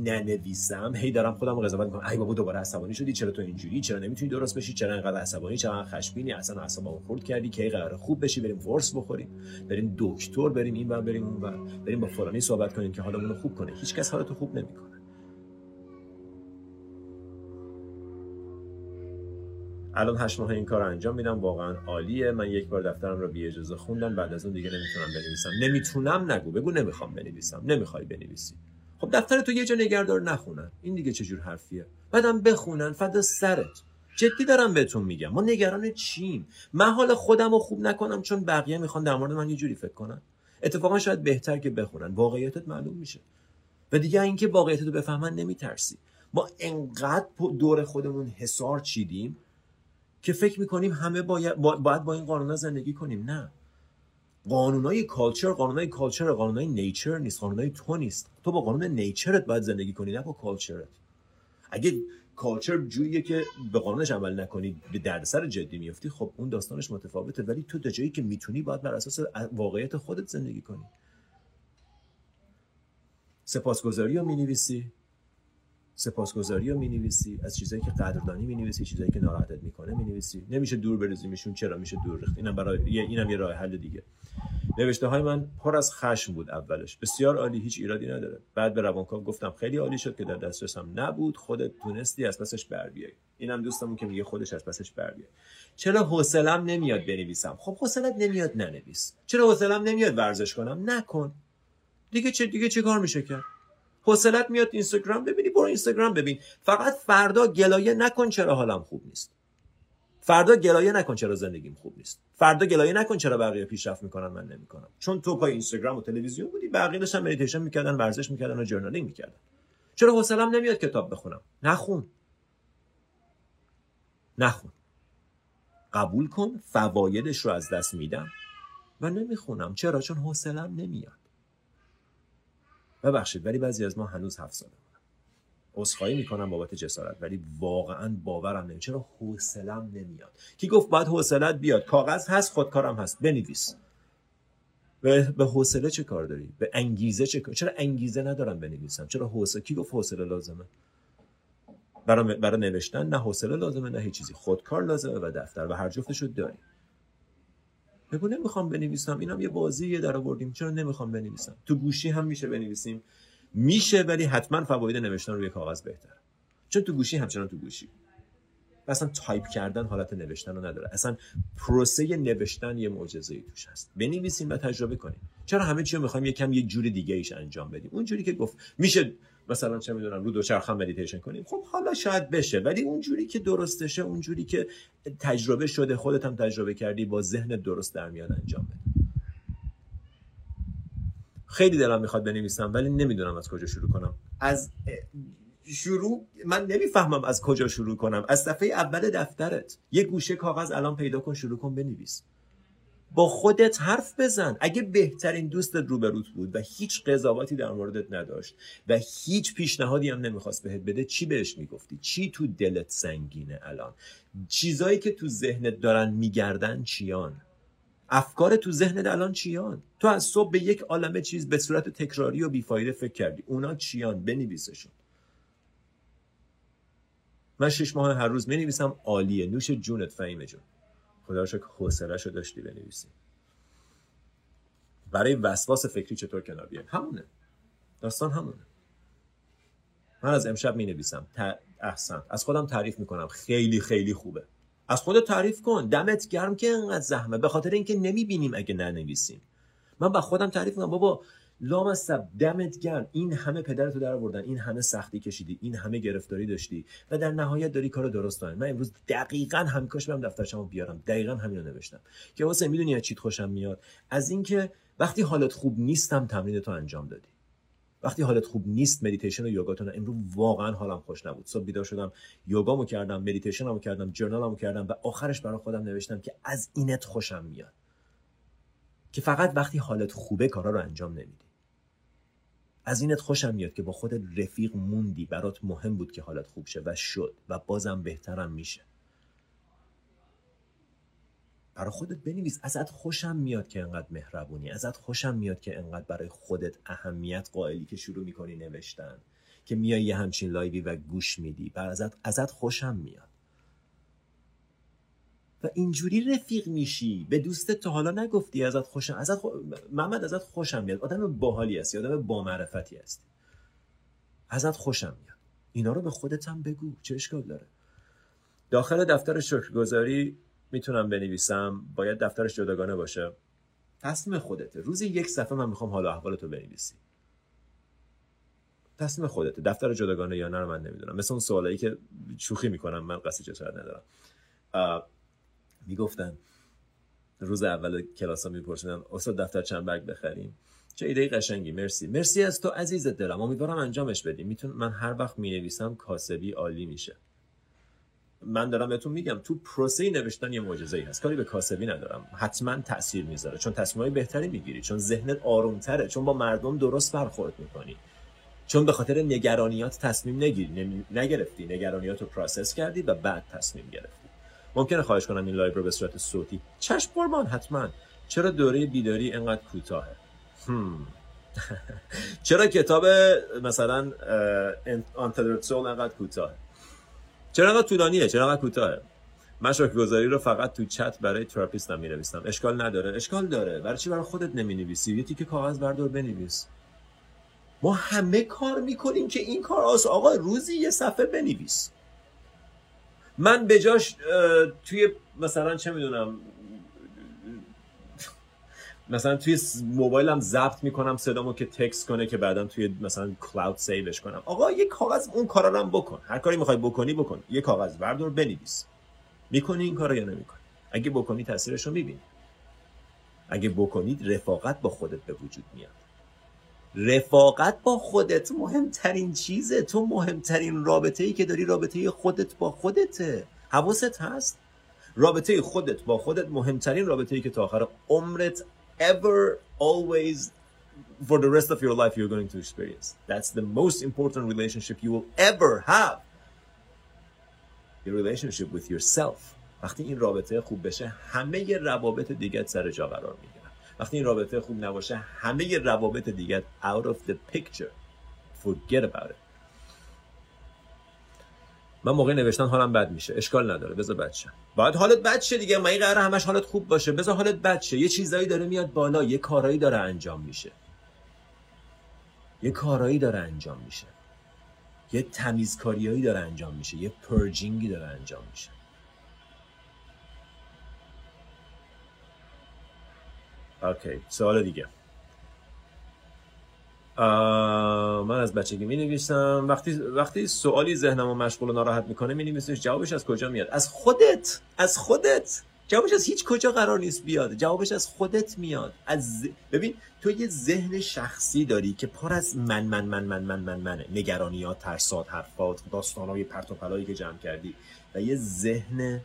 ننویسم هی دارم خودم قضاوت می‌کنم. ای بابا دوباره عصبانی شدی؟ چرا تو اینجوری؟ چرا نمی‌تونی درست بشی؟ چرا اینقدر عصبانی؟ چرا خشمگینی اصلا اعصابمو خورد کردی کی قرار خوب بشی بریم ورس بخوریم. بریم دکتر بریم این بر بریم اون بر بریم با فلانی صحبت کنیم که حالمون خوب کنه. هیچکس حالتو خوب نمی‌کنه. الان هشت ماه این کار انجام میدم. واقعا عالیه. من یک بار دفترم رو بی اجازه خوندم. بعد از اون دیگه نمی‌تونم بنویسم. نمی‌تونم نگو. بگو نمی‌خوام بنویسم. نمی‌خوای بنویسی. خب دفتر تو یه جا نگهدار نخونن. این دیگه چه جور حرفیه؟ بعدم بخونن. فدا سرت. جدی دارم بهتون میگم. ما نگران چیم؟ من حال خودم رو خوب نکنم چون بقیه می‌خوان در مورد من یه جوری فکر کنن؟ اتفاقا شاید بهتر که بخونن. واقعیتت معلوم میشه. و دیگه اینکه واقعیتت رو بفهمن نمیترسی. ما انقدر دور خودمون حسار چیدیم. که فکر می‌کنیم همه باید, باید با این قانونا زندگی کنیم. نه. قانونای کالچر قانونای کالچر قانونای نیچر نیست قانونای تو نیست. تو با قانون نیچرت باید زندگی کنی نه با کالچرت اگه کالچر جوریه که به قانونش عمل نکنی به دردسر جدی میفتی خب اون داستانش متفاوته. ولی تو تا جایی که می‌تونی باید بر اساس واقعیت خودت زندگی کنی. سپاسگزاری رو می‌نویسی. سپاسگزاری رو می‌نویسی از چیزایی که قدردانی می‌نویسی چیزایی که ناراحتت می‌کنه می‌نویسی. نمیشه دور بریزیمشون. چرا میشه دور ریخت؟ اینم برای اینم یه راه حل دیگه. نوشته های من پر از خشم بود اولش. بسیار عالی هیچ ایرادی نداره. بعد به روانکاو گفتم خیلی عالی شد که در دسترسم نبود. خودت تونستی از پسش بر بیای. اینم دوستمون که میگه خودش از پسش بر بیای. چرا حوصلم نمیاد بنویسم؟ خب حوصلت نمیاد ننویس. چرا حوصلم نمیاد ورزش کنم؟ نکن. دیگه چه دیگه چه کار میشه کرد؟ حوصلت میاد اینستاگرام ببینی برو اینستاگرام ببین. فقط فردا گلایه نکن چرا حالم خوب نیست. فردا گلایه نکن چرا زندگیم خوب نیست. فردا گلایه نکن چرا بقیه پیشرفت می‌کنن من نمی‌کنم. چون تو پای اینستاگرام و تلویزیون بودی بقیه داشتن مدیتیشن می‌کردن ورزش می‌کردن و journaling می‌کردن. چرا حوصلم نمیاد کتاب بخونم؟ نخون. نخون. قبول کن فوایدش رو از دست میدم و نمی‌خونم. چرا؟ چون حوصلم نمیاد. ببخشید ولی بعضی از ما هنوز هفت ساله عذرخواهی می‌کنم بابت جسارت ولی واقعا باورم نمیاد چرا حوصلم نمیاد؟ کی گفت باید حوصلت بیاد؟ کاغذ هست خودکارم هست. بنویس. به به حوصله چه کار داری؟ به انگیزه چه کار؟ چرا انگیزه ندارم بنویسم؟ چرا حوصله؟ کی گفت حوصله لازمه؟ برای برای نوشتن نه حوصله لازمه نه هیچ چیزی. خودکار لازمه و دفتر و هر جفتشو داری. بگو نمی‌خوام بنویسم اینم یه بازی در آوردیم. چرا نمی‌خوام بنویسم؟ تو گوشی هم میشه بنویسیم. میشه ولی حتما فواید نوشتن روی کاغذ بهتر چون تو گوشی همچنان تو گوشی. اصلا تایپ کردن حالت نوشتن رو نداره. اصلا پروسه نوشتن یه معجزه توش هست. بنویسیم و تجربه کنیم. چرا همه چی رو می‌خوایم یکم یه جور دیگه ایش انجام بدیم. اون جوری که گفت میشه مثلا چه می‌دونم رو دوچرخه مدیتیشن کنیم. خب حالا شاید بشه ولی اون جوری که درستشه اون جوری که تجربه شده خودت هم تجربه کردی با ذهن درست در میاد انجام بده. خیلی دلم می‌خواد بنویسم ولی نمی‌دونم از کجا شروع کنم. از شروع من نمی‌فهمم از کجا شروع کنم. از صفحه اول دفترت یه گوشه کاغذ الان پیدا کن شروع کن بنویس. با خودت حرف بزن. اگه بهترین دوستت روبروت بود و هیچ قضاوتی در موردت نداشت و هیچ پیشنهادی هم نمی‌خواست بهت بده چی بهش می‌گفتی؟ چی تو دلت سنگینه الان؟ چیزایی که تو ذهنت دارن میگردن چیان؟ افکار تو ذهنت الان چیان؟ تو از صبح به یک عالمه چیز به صورت تکراری و بیفایده فکر کردی. اونا چیان؟ بنویسشون. من شش ماه هر روز نویسم عالیه. نوش جونت فهیمه جون. خدا شکر حوصله‌شو داشتی بنویسی. برای وسواس فکری چطور کنار بیایم همونه. داستان همونه. من از امشب می نویسم احسن. از خودم تعریف می‌کنم. خیلی خیلی خوبه. از خودت تعریف کن. دمت گرم که انقدر زحمه به خاطر اینکه نمی‌بینیم اگه ننویسیم. من با خودم تعریف کنم بابا لامصب دمت گرم. این همه پدرتو در آوردن این همه سختی کشیدی. این همه گرفتاری داشتی. و در نهایت داری کارو درست کنی من امروز دقیقا هم کاش برم دفترچمو بیارم. دقیقا همین رو نوشتم. که واسه می‌دونی از چیت خوشم میاد؟ از اینکه وقتی حالت خوب نیستم تمرین تو انجام دادی. وقتی حالت خوب نیست مدیتیشن و یوگاتون امروز واقعا حالم خوش نبود. صبح بیدار شدم یوگامو کردم مدیتیشنمو کردم journal مو کردم و آخرش برای خودم نوشتم که از اینت خوشم میاد. که فقط وقتی حالت خوبه کارا رو انجام نمیدی. از اینت خوشم میاد که با خودت رفیق موندی برات مهم بود که حالت خوب شه و شد و بازم بهترم میشه. برای خودت بنویس ازت خوشم میاد که انقدر مهربونی ازت خوشم میاد که انقدر برای خودت اهمیت قائلی که شروع می‌کنی نوشتن که میای یه همچین لایوی و گوش میدی بر ازت, ازت خوشم میاد. و اینجوری رفیق میشی. به دوستت تا حالا نگفتی ازت خوشم ازت خو... محمد ازت خوشم میاد. آدم باحالی هستی آدم با معرفتی هستی. ازت خوشم میاد. اینا رو به خودت هم بگو. چه اشکال داره؟ داخل دفتر شکرگزاری می‌تونم بنویسم. باید دفترش جداگانه باشه. تصمیم خودته. روزی یک صفحه من می‌خوام حال و احوالتو بنویسی. تصمیم خودته. دفتر جداگانه یا نه من نمی‌دونم. مثل اون سوالایی که شوخی می‌کنم. من قصد جسارت ندارم. می‌گفتن. روز اول کلاس ها میپرسیدن استاد دفتر چند برگ بخریم؟ چه ایده قشنگی مرسی. مرسی از تو عزیز دلم امیدوارم انجامش بدیم میتون من هر وقت می نویسم کاسبی عالی میشه. من دارم بهتون میگم تو پروسه نوشتن یه معجزه ای هست. کاری به کاسبی ندارم. حتما تاثیر می‌ذاره. چون تصمیمای بهتری می‌گیری چون ذهنت آرومتره چون با مردم درست برخورد می‌کنی. چون به خاطر نگرانیات تصمیم نگیری نگرفتی. نگرانیات رو process کردی و بعد تصمیم گرفتی. ممکنه خواهش کنم این لایو رو به صورت صوتی. چشم قربان حتما. چرا دوره بیداری انقدر کوتاهه؟ چرا کتاب مثلا آنتلرت سول انقدر کوتاهه؟ چرا انقدر طولانیه؟ چرا انقدر کوتاهه؟ من گذاری رو فقط تو چت برای تراپیستم می نویسم اشکال نداره. اشکال داره. برای چی برای خودت نمی نویسی یه تیکه کاغذ بردار بنویس. ما همه کار می‌کنیم که این کار آس آقا روزی یه صفحه بنویس. من به جاش توی مثلا چه می‌دونم مثلا توی موبایلم ضبط می‌کنم صدامو که تکست کنه که بعدا توی مثلا کلاود سیوش کنم. آقا یه کاغذ اون کارا رو بکن. هر کاری می‌خوای بکنی بکن. یه کاغذ بردار بنویس. می‌کنی این کارو یا نمی‌کنی؟ اگه بکنی تاثیرش رو می‌بینی. اگه بکنید رفاقت با خودت به وجود میاد. رفاقت با خودت مهمترین چیزه. تو مهمترین رابطه ای که داری رابطه خودت با خودته. حواست هست؟ رابطه خودت با خودت مهمترین رابطه ای که تا آخر عمرت ever always for the rest of your life you're going to experience. That's the most important relationship you will ever have. Your relationship with yourself. وقتی این رابطه خوب بشه همه روابط دیگه سر جا قرار می‌گیره. وقتی این رابطه خوب نباشه همه روابط دیگر out of the picture. Forget about it. من موقع نوشتن حالم بد میشه. اشکال نداره. بذار بد شه. باید حالت بد شه دیگه. من قرار همش حالت خوب باشه. بذار حالت بد شه. یه چیزایی داره میاد بالا. یه کارایی داره انجام میشه. یه کارایی داره انجام میشه. یه تمیزکاریایی داره انجام میشه. یه پرجینگی داره انجام میشه. اوکی سوال دیگه. من از بچگی می نویسم وقتی وقتی سوالی ذهنم رو مشغول و ناراحت می‌کنه می نویسم جوابش از کجا میاد؟ از خودت! از خودت! جوابش از هیچ کجا قرار نیست بیاد. جوابش از خودت میاد. از ببین تو یه ذهن شخصی داری که پر از من من من من من من منه. نگرانیات ترسات حرفات داستانهای پرت و پلایی که جمع کردی. و یه ذهن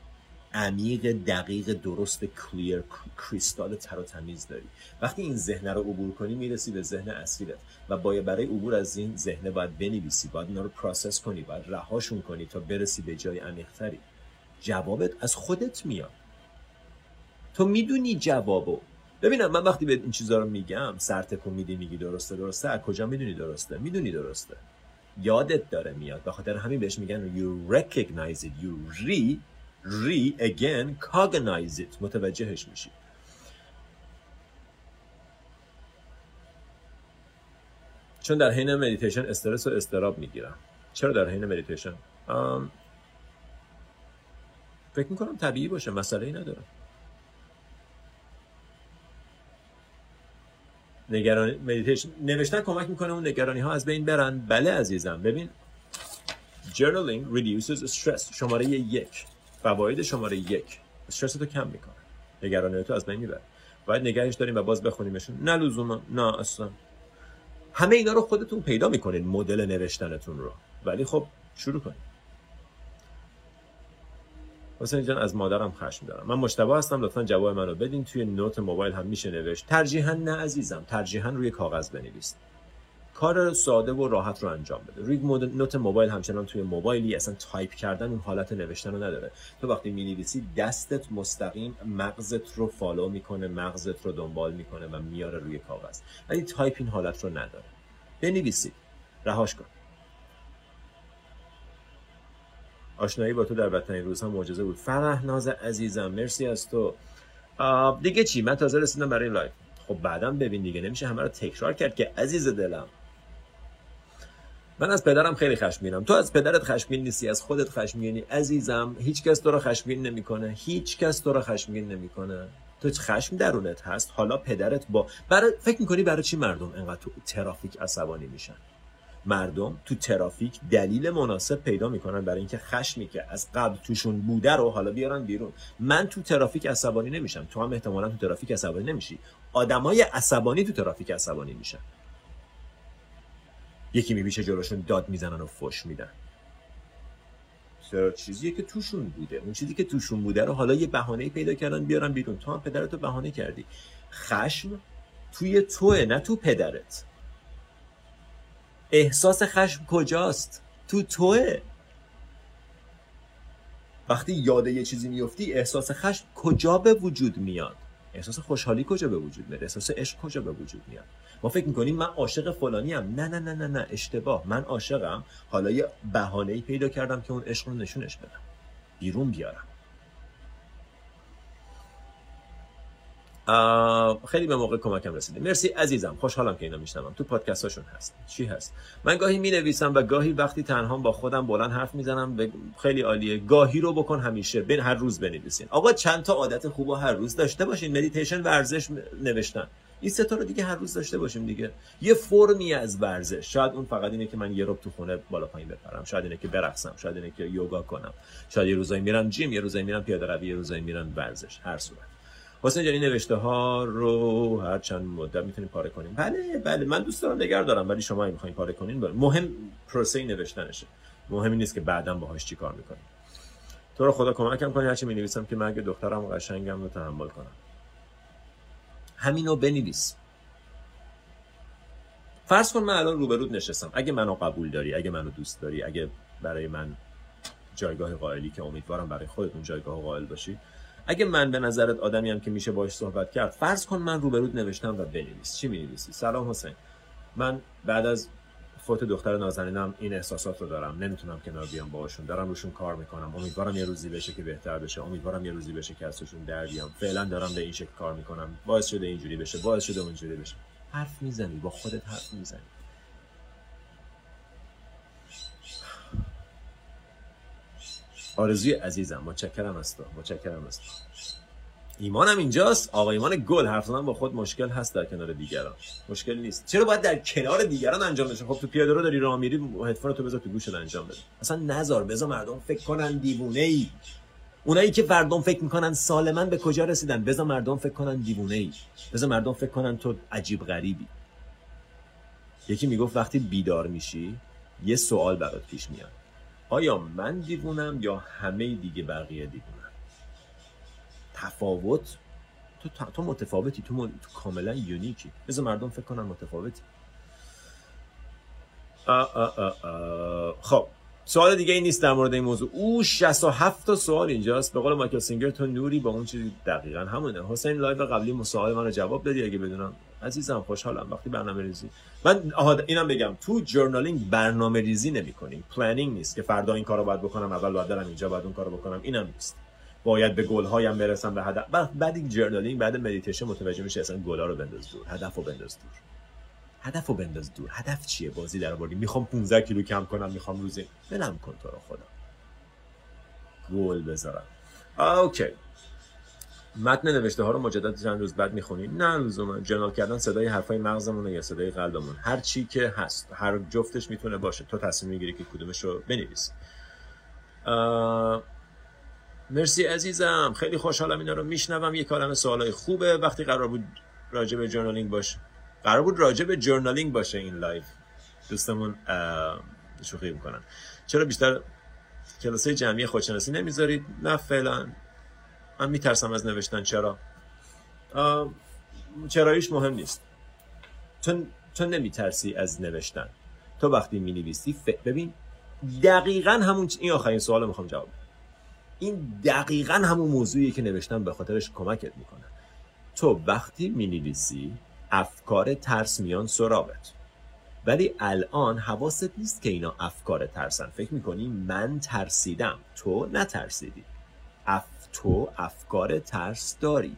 عمیق دقیق درست کلیر کریستال تر و تمیز داری. وقتی این ذهن رو عبور کنی می‌رسی به ذهن اصلیت و باید برای عبور از این ذهن باید بنویسی باید اینا رو process کنی باید رهاشون کنی تا برسی به جای عمیقتری. جوابت از خودت میاد. تو می‌دونی جوابو. ببینم من وقتی به این چیزا رو میگم سر تکون میدی میگی درسته درسته. از کجا می‌دونی درسته؟ می‌دونی درسته. یادت داره میاد. به خاطر همین بهش میگن you recognize it. You re re again cognize it. متوجهش میشی. چون در حین مدیتیشن استرس و اضطراب می‌گیرم. چرا در حین مدیتیشن فکر می‌کنم طبیعی باشه مسئله ای نداره. نگرانی مدیتیشن نوشتن کمک می‌کنه اون نگرانی ها از بین برن. بله عزیزم ببین. Journaling reduces stress. شماره یک. فواید شماره یک. استرس تو کم می‌کنه. نگرانی تو از بین می‌بره. باید نگهش داریم و باز بخونیمشون. نه لزوما. نه اصلا. همه اینا رو خودتون پیدا می‌کنید مدل نوشتنتون رو. ولی خب شروع کنید حسین جان از مادرم خشم دارم. من مشتبه هستم. لطفا جواب منو بدین. توی نوت موبایل هم میشه نوشت. ترجیحا نه عزیزم. ترجیحا روی کاغذ بنویس. کار ساده و راحت رو انجام بده. روی نوت موبایل همچنان توی موبایلی اصلا تایپ کردن اون حالت نوشتن رو نداره. تو وقتی می نویسی دستت مستقیم مغزت رو follow می‌کنه مغزت رو دنبال می‌کنه و میاره روی کاغذ. ولی تایپ این حالت رو نداره. بنویسید. رهاش کن. آشنایی با تو در بدترین روزها معجزه بود. فرح ناز عزیزم مرسی از تو. دیگه چی؟ من تازه رسیدم برای لایو. خب بعدم ببین دیگه نمیشه همه رو تکرار کرد که عزیز دلم. من از پدرم خیلی خشمگینم تو از پدرت خشمگین نیستی از خودت خشمگینی عزیزم هیچ کس تو رو خشمگین نمی‌کنه. هیچ کس تو رو خشمگین نمی‌کنه. تو خشم درونت هست؟ حالا پدرت با برای فکر می‌کنی برای چی مردم انقدر تو ترافیک عصبانی میشن؟ مردم تو ترافیک دلیل مناسب پیدا می‌کنن برای اینکه خشمی که از قبل توشون بوده رو حالا بیارن بیرون. من تو ترافیک عصبانی نمیشم. تو هم احتمالا تو ترافیک عصبانی نمیشی. آدمای عصبانی تو ترافیک عصبانی میشن. یکی میبیشه جلوشون داد می‌زنن و فش میدن. چرا؟ چیزیه که توشون بوده. اون چیزی که توشون بوده رو حالا یه بهانه پیدا کردن بیارن بیرون. تو هم پدرتو بهانه کردی. خشم توی توه نه تو پدرت. احساس خشم کجاست؟ تو توه. وقتی یاد یه چیزی میفتی احساس خشم کجا به وجود میاد؟ احساس خوشحالی کجا به وجود میاد؟ احساس عشق کجا به وجود میاد؟ ما فکر می‌کنیم من عاشق فلانی هم نه نه نه نه نه اشتباه. من عاشقم. حالا یه بهانه ای پیدا کردم که اون عشق رو نشونش بدم. بیرون بیارم. خیلی به موقع کمکم رسیده. مرسی عزیزم. خوشحالم که اینا میشنوم. تو پادکست هاشون هست. چی هست؟ من گاهی می نویسم و گاهی وقتی تنها با خودم بلند حرف می‌زنم به خیلی عالیه. گاهی رو بکن همیشه. بین هر روز بنویسین. آقا چند تا عادت خوب هر روز داشته باشین. مدیتیشن ورزش نوشتن. این سه تا رو دیگه هر روز داشته باشیم دیگه. یه فرمی از ورزش. شاید اون فقط اینه که من یه رب تو خونه بالا پایین بپرم. شاید اینه که برقصم. شاید اینه که یوگا کنم. شاید یه روزایی میرم جیم یه روزایی میرم پیاده روی یه روزایی میرم ورزش. هر صورت. حسین جان نوشته ها رو هر چند مدت می‌تونیم پاره کنیم. بله بله. من دوست دارم نگار دارم. ولی شما می‌خواین پاره کنین بله. مهم پروسه نوشتنشه. مهم نیست که بعدا باهاش چیکار می‌کنیم. تو رو خدا کمکم کنی. هرچی می که من دخترم قشنگم رو تحمل کنم. همینو بنویس. فرض کن من الان روبرود نشستم. اگه منو قبول داری اگه منو دوست داری اگه برای من جایگاه قائلی که امیدوارم برای خودتون جایگاه قائل باشی اگه من به نظرت آدمی هم که میشه باش صحبت کرد فرض کن من روبرود نوشتم و بنویس. چی می‌نویسی؟ سلام حسین. من بعد از فوت دختر نازنینم این احساسات رو دارم. نمی‌تونم کنار بیام باهاشون. دارم روشون کار می‌کنم. امیدوارم یه روزی بشه که بهتر بشه. امیدوارم یه روزی بشه که ازشون در بیام. فعلا دارم به این شکل کار می‌کنم. باعث شده اینجوری بشه. باعث شده اونجوری بشه. حرف می‌زنی. با خودت حرف می‌زنی. آرزوی عزیزم. متشکرم از تو. متشکرم از تو. ایمانم اینجاست. آقا ایمان گل حرف با خود مشکل هست در کنار دیگران. مشکل نیست. چرا باید در کنار دیگران انجام بشه؟ خب تو پیاده رو داری راه میری هدفون تو بذار تو گوشت انجام بده. اصلا نزار بذار مردم فکر کنن دیوونه ای اونایی که مردم فکر می‌کنن سالمن به کجا رسیدن؟ بذار مردم فکر کنن دیوونه ای بذار مردم فکر کنن تو عجیب غریبی. یکی می‌گفت وقتی بیدار میشی یه سوال برات پیش میاد. آیا من دیوونم یا همه دیگه بقیه دیوونن تفاوت تو, تو متفاوتی تو, تو کاملا unique ی. بذار مردم فکر کنن متفاوتی. خب سوال دیگه ای نیست در مورد این موضوع. اوه 67 تا سوال اینجاست. به قول مایکل سینگر تو نوری با اون چیزی دقیقا همونه. حسین لایو قبلی سوال من رو جواب دادی اگه بدونم. عزیزم خوشحالم وقتی برنامه ریزی. من اینم بگم. تو journaling برنامه ریزی نمی کنیم planning نیست که فردا این کارو باید بکنم اول باید برم اینجا باید اون کارو بکنم. اینم نیست. باید به گل هایم برسم به هدف. بعد journaling بعد مدیتیشن متوجه میشه اصلا گلا رو بنداز دور هدفو بنداز دور. هدفو بنداز دور. هدف چیه؟ بازی در آوردی. می‌خوام 15 کیلو کم کنم می‌خوام روزی ولم کن تو رو خدا. گل بذارم. okay. متن نوشته ها رو مجدد چند روز بعد می‌خونی؟ نه لزوما journal کردن صدای حرفای مغزمون یا صدای قلبمون. هر چی که هست. هر جفتش می‌تونه باشه. تو تصمیم می‌گیری که کدومش رو بنویسی. مرسی عزیزم. خیلی خوشحالم اینا رو میشنوم. یه کلمه سوالای خوبه. وقتی قرار بود راجع به journaling باشه قرار بود راجع به journaling باشه این لایو دوستمون شوخی می‌کنن. چرا بیشتر کلاسای جمعی خودشناسی نمی‌ذارید؟ نه فعلا. من میترسم از نوشتن. چرا؟ چراییش مهم نیست. تو, تو نمیترسی از نوشتن. تو وقتی می‌نویسی ف... ببین دقیقا همون این آخرین سوال می‌خوام جواب این دقیقا همون موضوعیه که نوشتن به خاطرش کمکت می‌کنه. تو وقتی می‌نویسی افکار ترس میان سراغت. ولی الان حواست نیست که اینا افکار ترسن. فکر می‌کنی من ترسیدم تو نترسیدی. اف تو افکار ترس داری.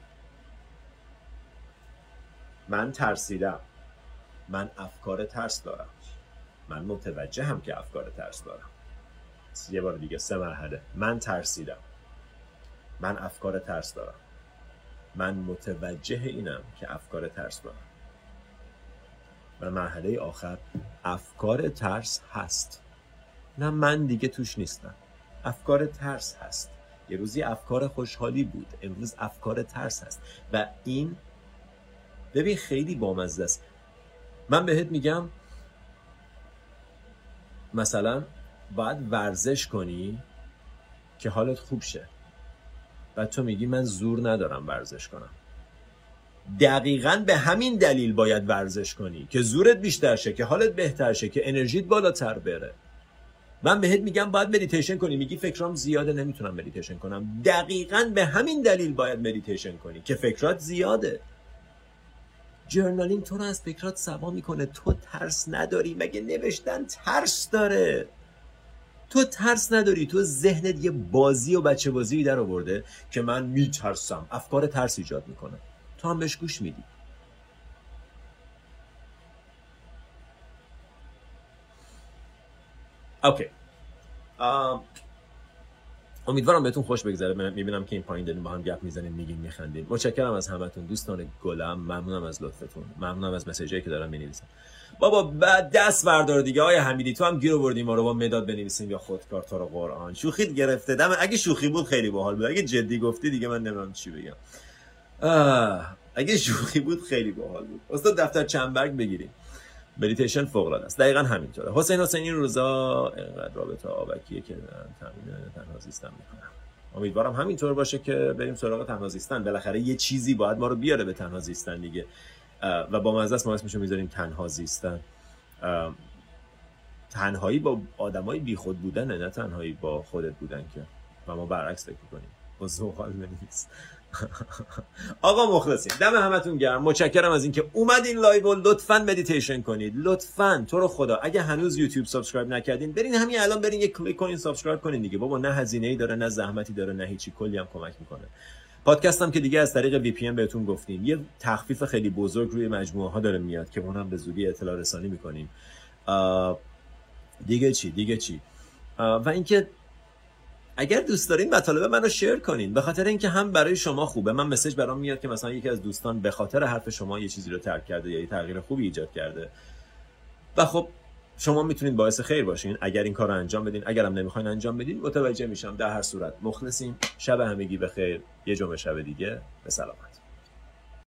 من ترسیدم. من افکار ترس دارم. من متوجه هم که افکار ترس دارم. یه بار دیگه سه مرحله. من ترسیدم. من افکار ترس دارم. من متوجه اینم که افکار ترس دارم. و مرحله آخر افکار ترس هست. نه من دیگه توش نیستم. افکار ترس هست. یه روزی افکار خوشحالی بود. امروز افکار ترس هست. و این ببین خیلی بامزه است. من بهت میگم مثلا باید ورزش کنی که حالت خوب شه. و تو میگی من زور ندارم ورزش کنم. دقیقا به همین دلیل باید ورزش کنی که زورت بیشتر شه که حالت بهتر شه که انرژیت بالاتر بره. من بهت میگم باید مدیتیشن کنی. میگی فکرام زیاده نمی‌تونم مدیتیشن کنم. دقیقا به همین دلیل باید مدیتیشن کنی که فکرات زیاده. journaling تو رو از فکرات سوا می‌کنه. تو ترس نداری. مگه نوشتن ترس داره؟ تو ترس نداری تو ذهنت یه بازی و بچه بازی در آورده که من میترسم. افکار ترس ایجاد می‌کنه. تو هم بهش گوش میدی. اوکی. امیدوارم بهتون خوش بگذره. می‌بینم که این پایین داریم با هم گپ می‌زنیم میگیم میخندیم. متشکرم از همتون دوستان گلم. ممنونم از لطفتون. ممنونم از مسیجایی که دارم می‌نویسم. بابا بعد دست بردار دیگه. آیا حمیدی تو هم گیر آوردی ما رو با مداد بنویسیم یا خودکار تو رو قرآن؟ شوخی گرفته. دم اگه شوخی بود خیلی باحال بود. اگه جدی گفتی دیگه من نمی‌دونم چی بگم. اگه شوخی بود خیلی باحال بود. استاد دفتر چنبرگ بگیریم؟ مدیتیشن فوق العاده است. دقیقا همینطوره. حسین حسین این روزا اینقدر رابطه آبکیه که تمرین تنها زیستن می‌کنم امیدوارم همینطور باشه که بریم سراغ تنها زیستن. بالاخره یه چیزی باید ما رو بیاره به تنها زیستن دیگه. و با مزه ما اسمشو می‌ذاریم تنها زیستن. تنهایی با آدمای بیخود بودنه نه تنهایی با خودت بودن که. و ما برعکس فکر کنیم با زوغال نیست آقا مخلصیم دم همتون گرم. متشکرم از اینکه اومدین لایو و لطفا مدیتیشن کنید. لطفا تو رو خدا. اگه هنوز یوتیوب subscribe نکردین برین همین الان برین یه کلیک کنین subscribe کنین دیگه. بابا نه هزینه ای داره نه زحمتی داره نه هیچی. کلی هم کمک می‌کنه. پادکست هم که دیگه از طریق VPN بهتون گفتیم. یه تخفیف خیلی بزرگ روی مجموعه ها داره میاد که اونم به زودی اطلاع رسانی می‌کنیم. دیگه چی؟ دیگه چی؟ و اینکه اگر دوست دارین مطالب منو شیر کنین. به خاطر اینکه هم برای شما خوبه. من مسج برام میاد که مثلا یکی از دوستان به خاطر حرف شما یه چیزی رو ترک کرده یا یه تغییر خوبی ایجاد کرده. و خب شما می‌تونید باعث خیر باشین. اگر این کار رو انجام بدین. اگرم نمی‌خواین انجام بدین متوجه میشم در هر صورت. مخلصیم. شب همگی بخیر. یه جمعه شب دیگه. به سلامت.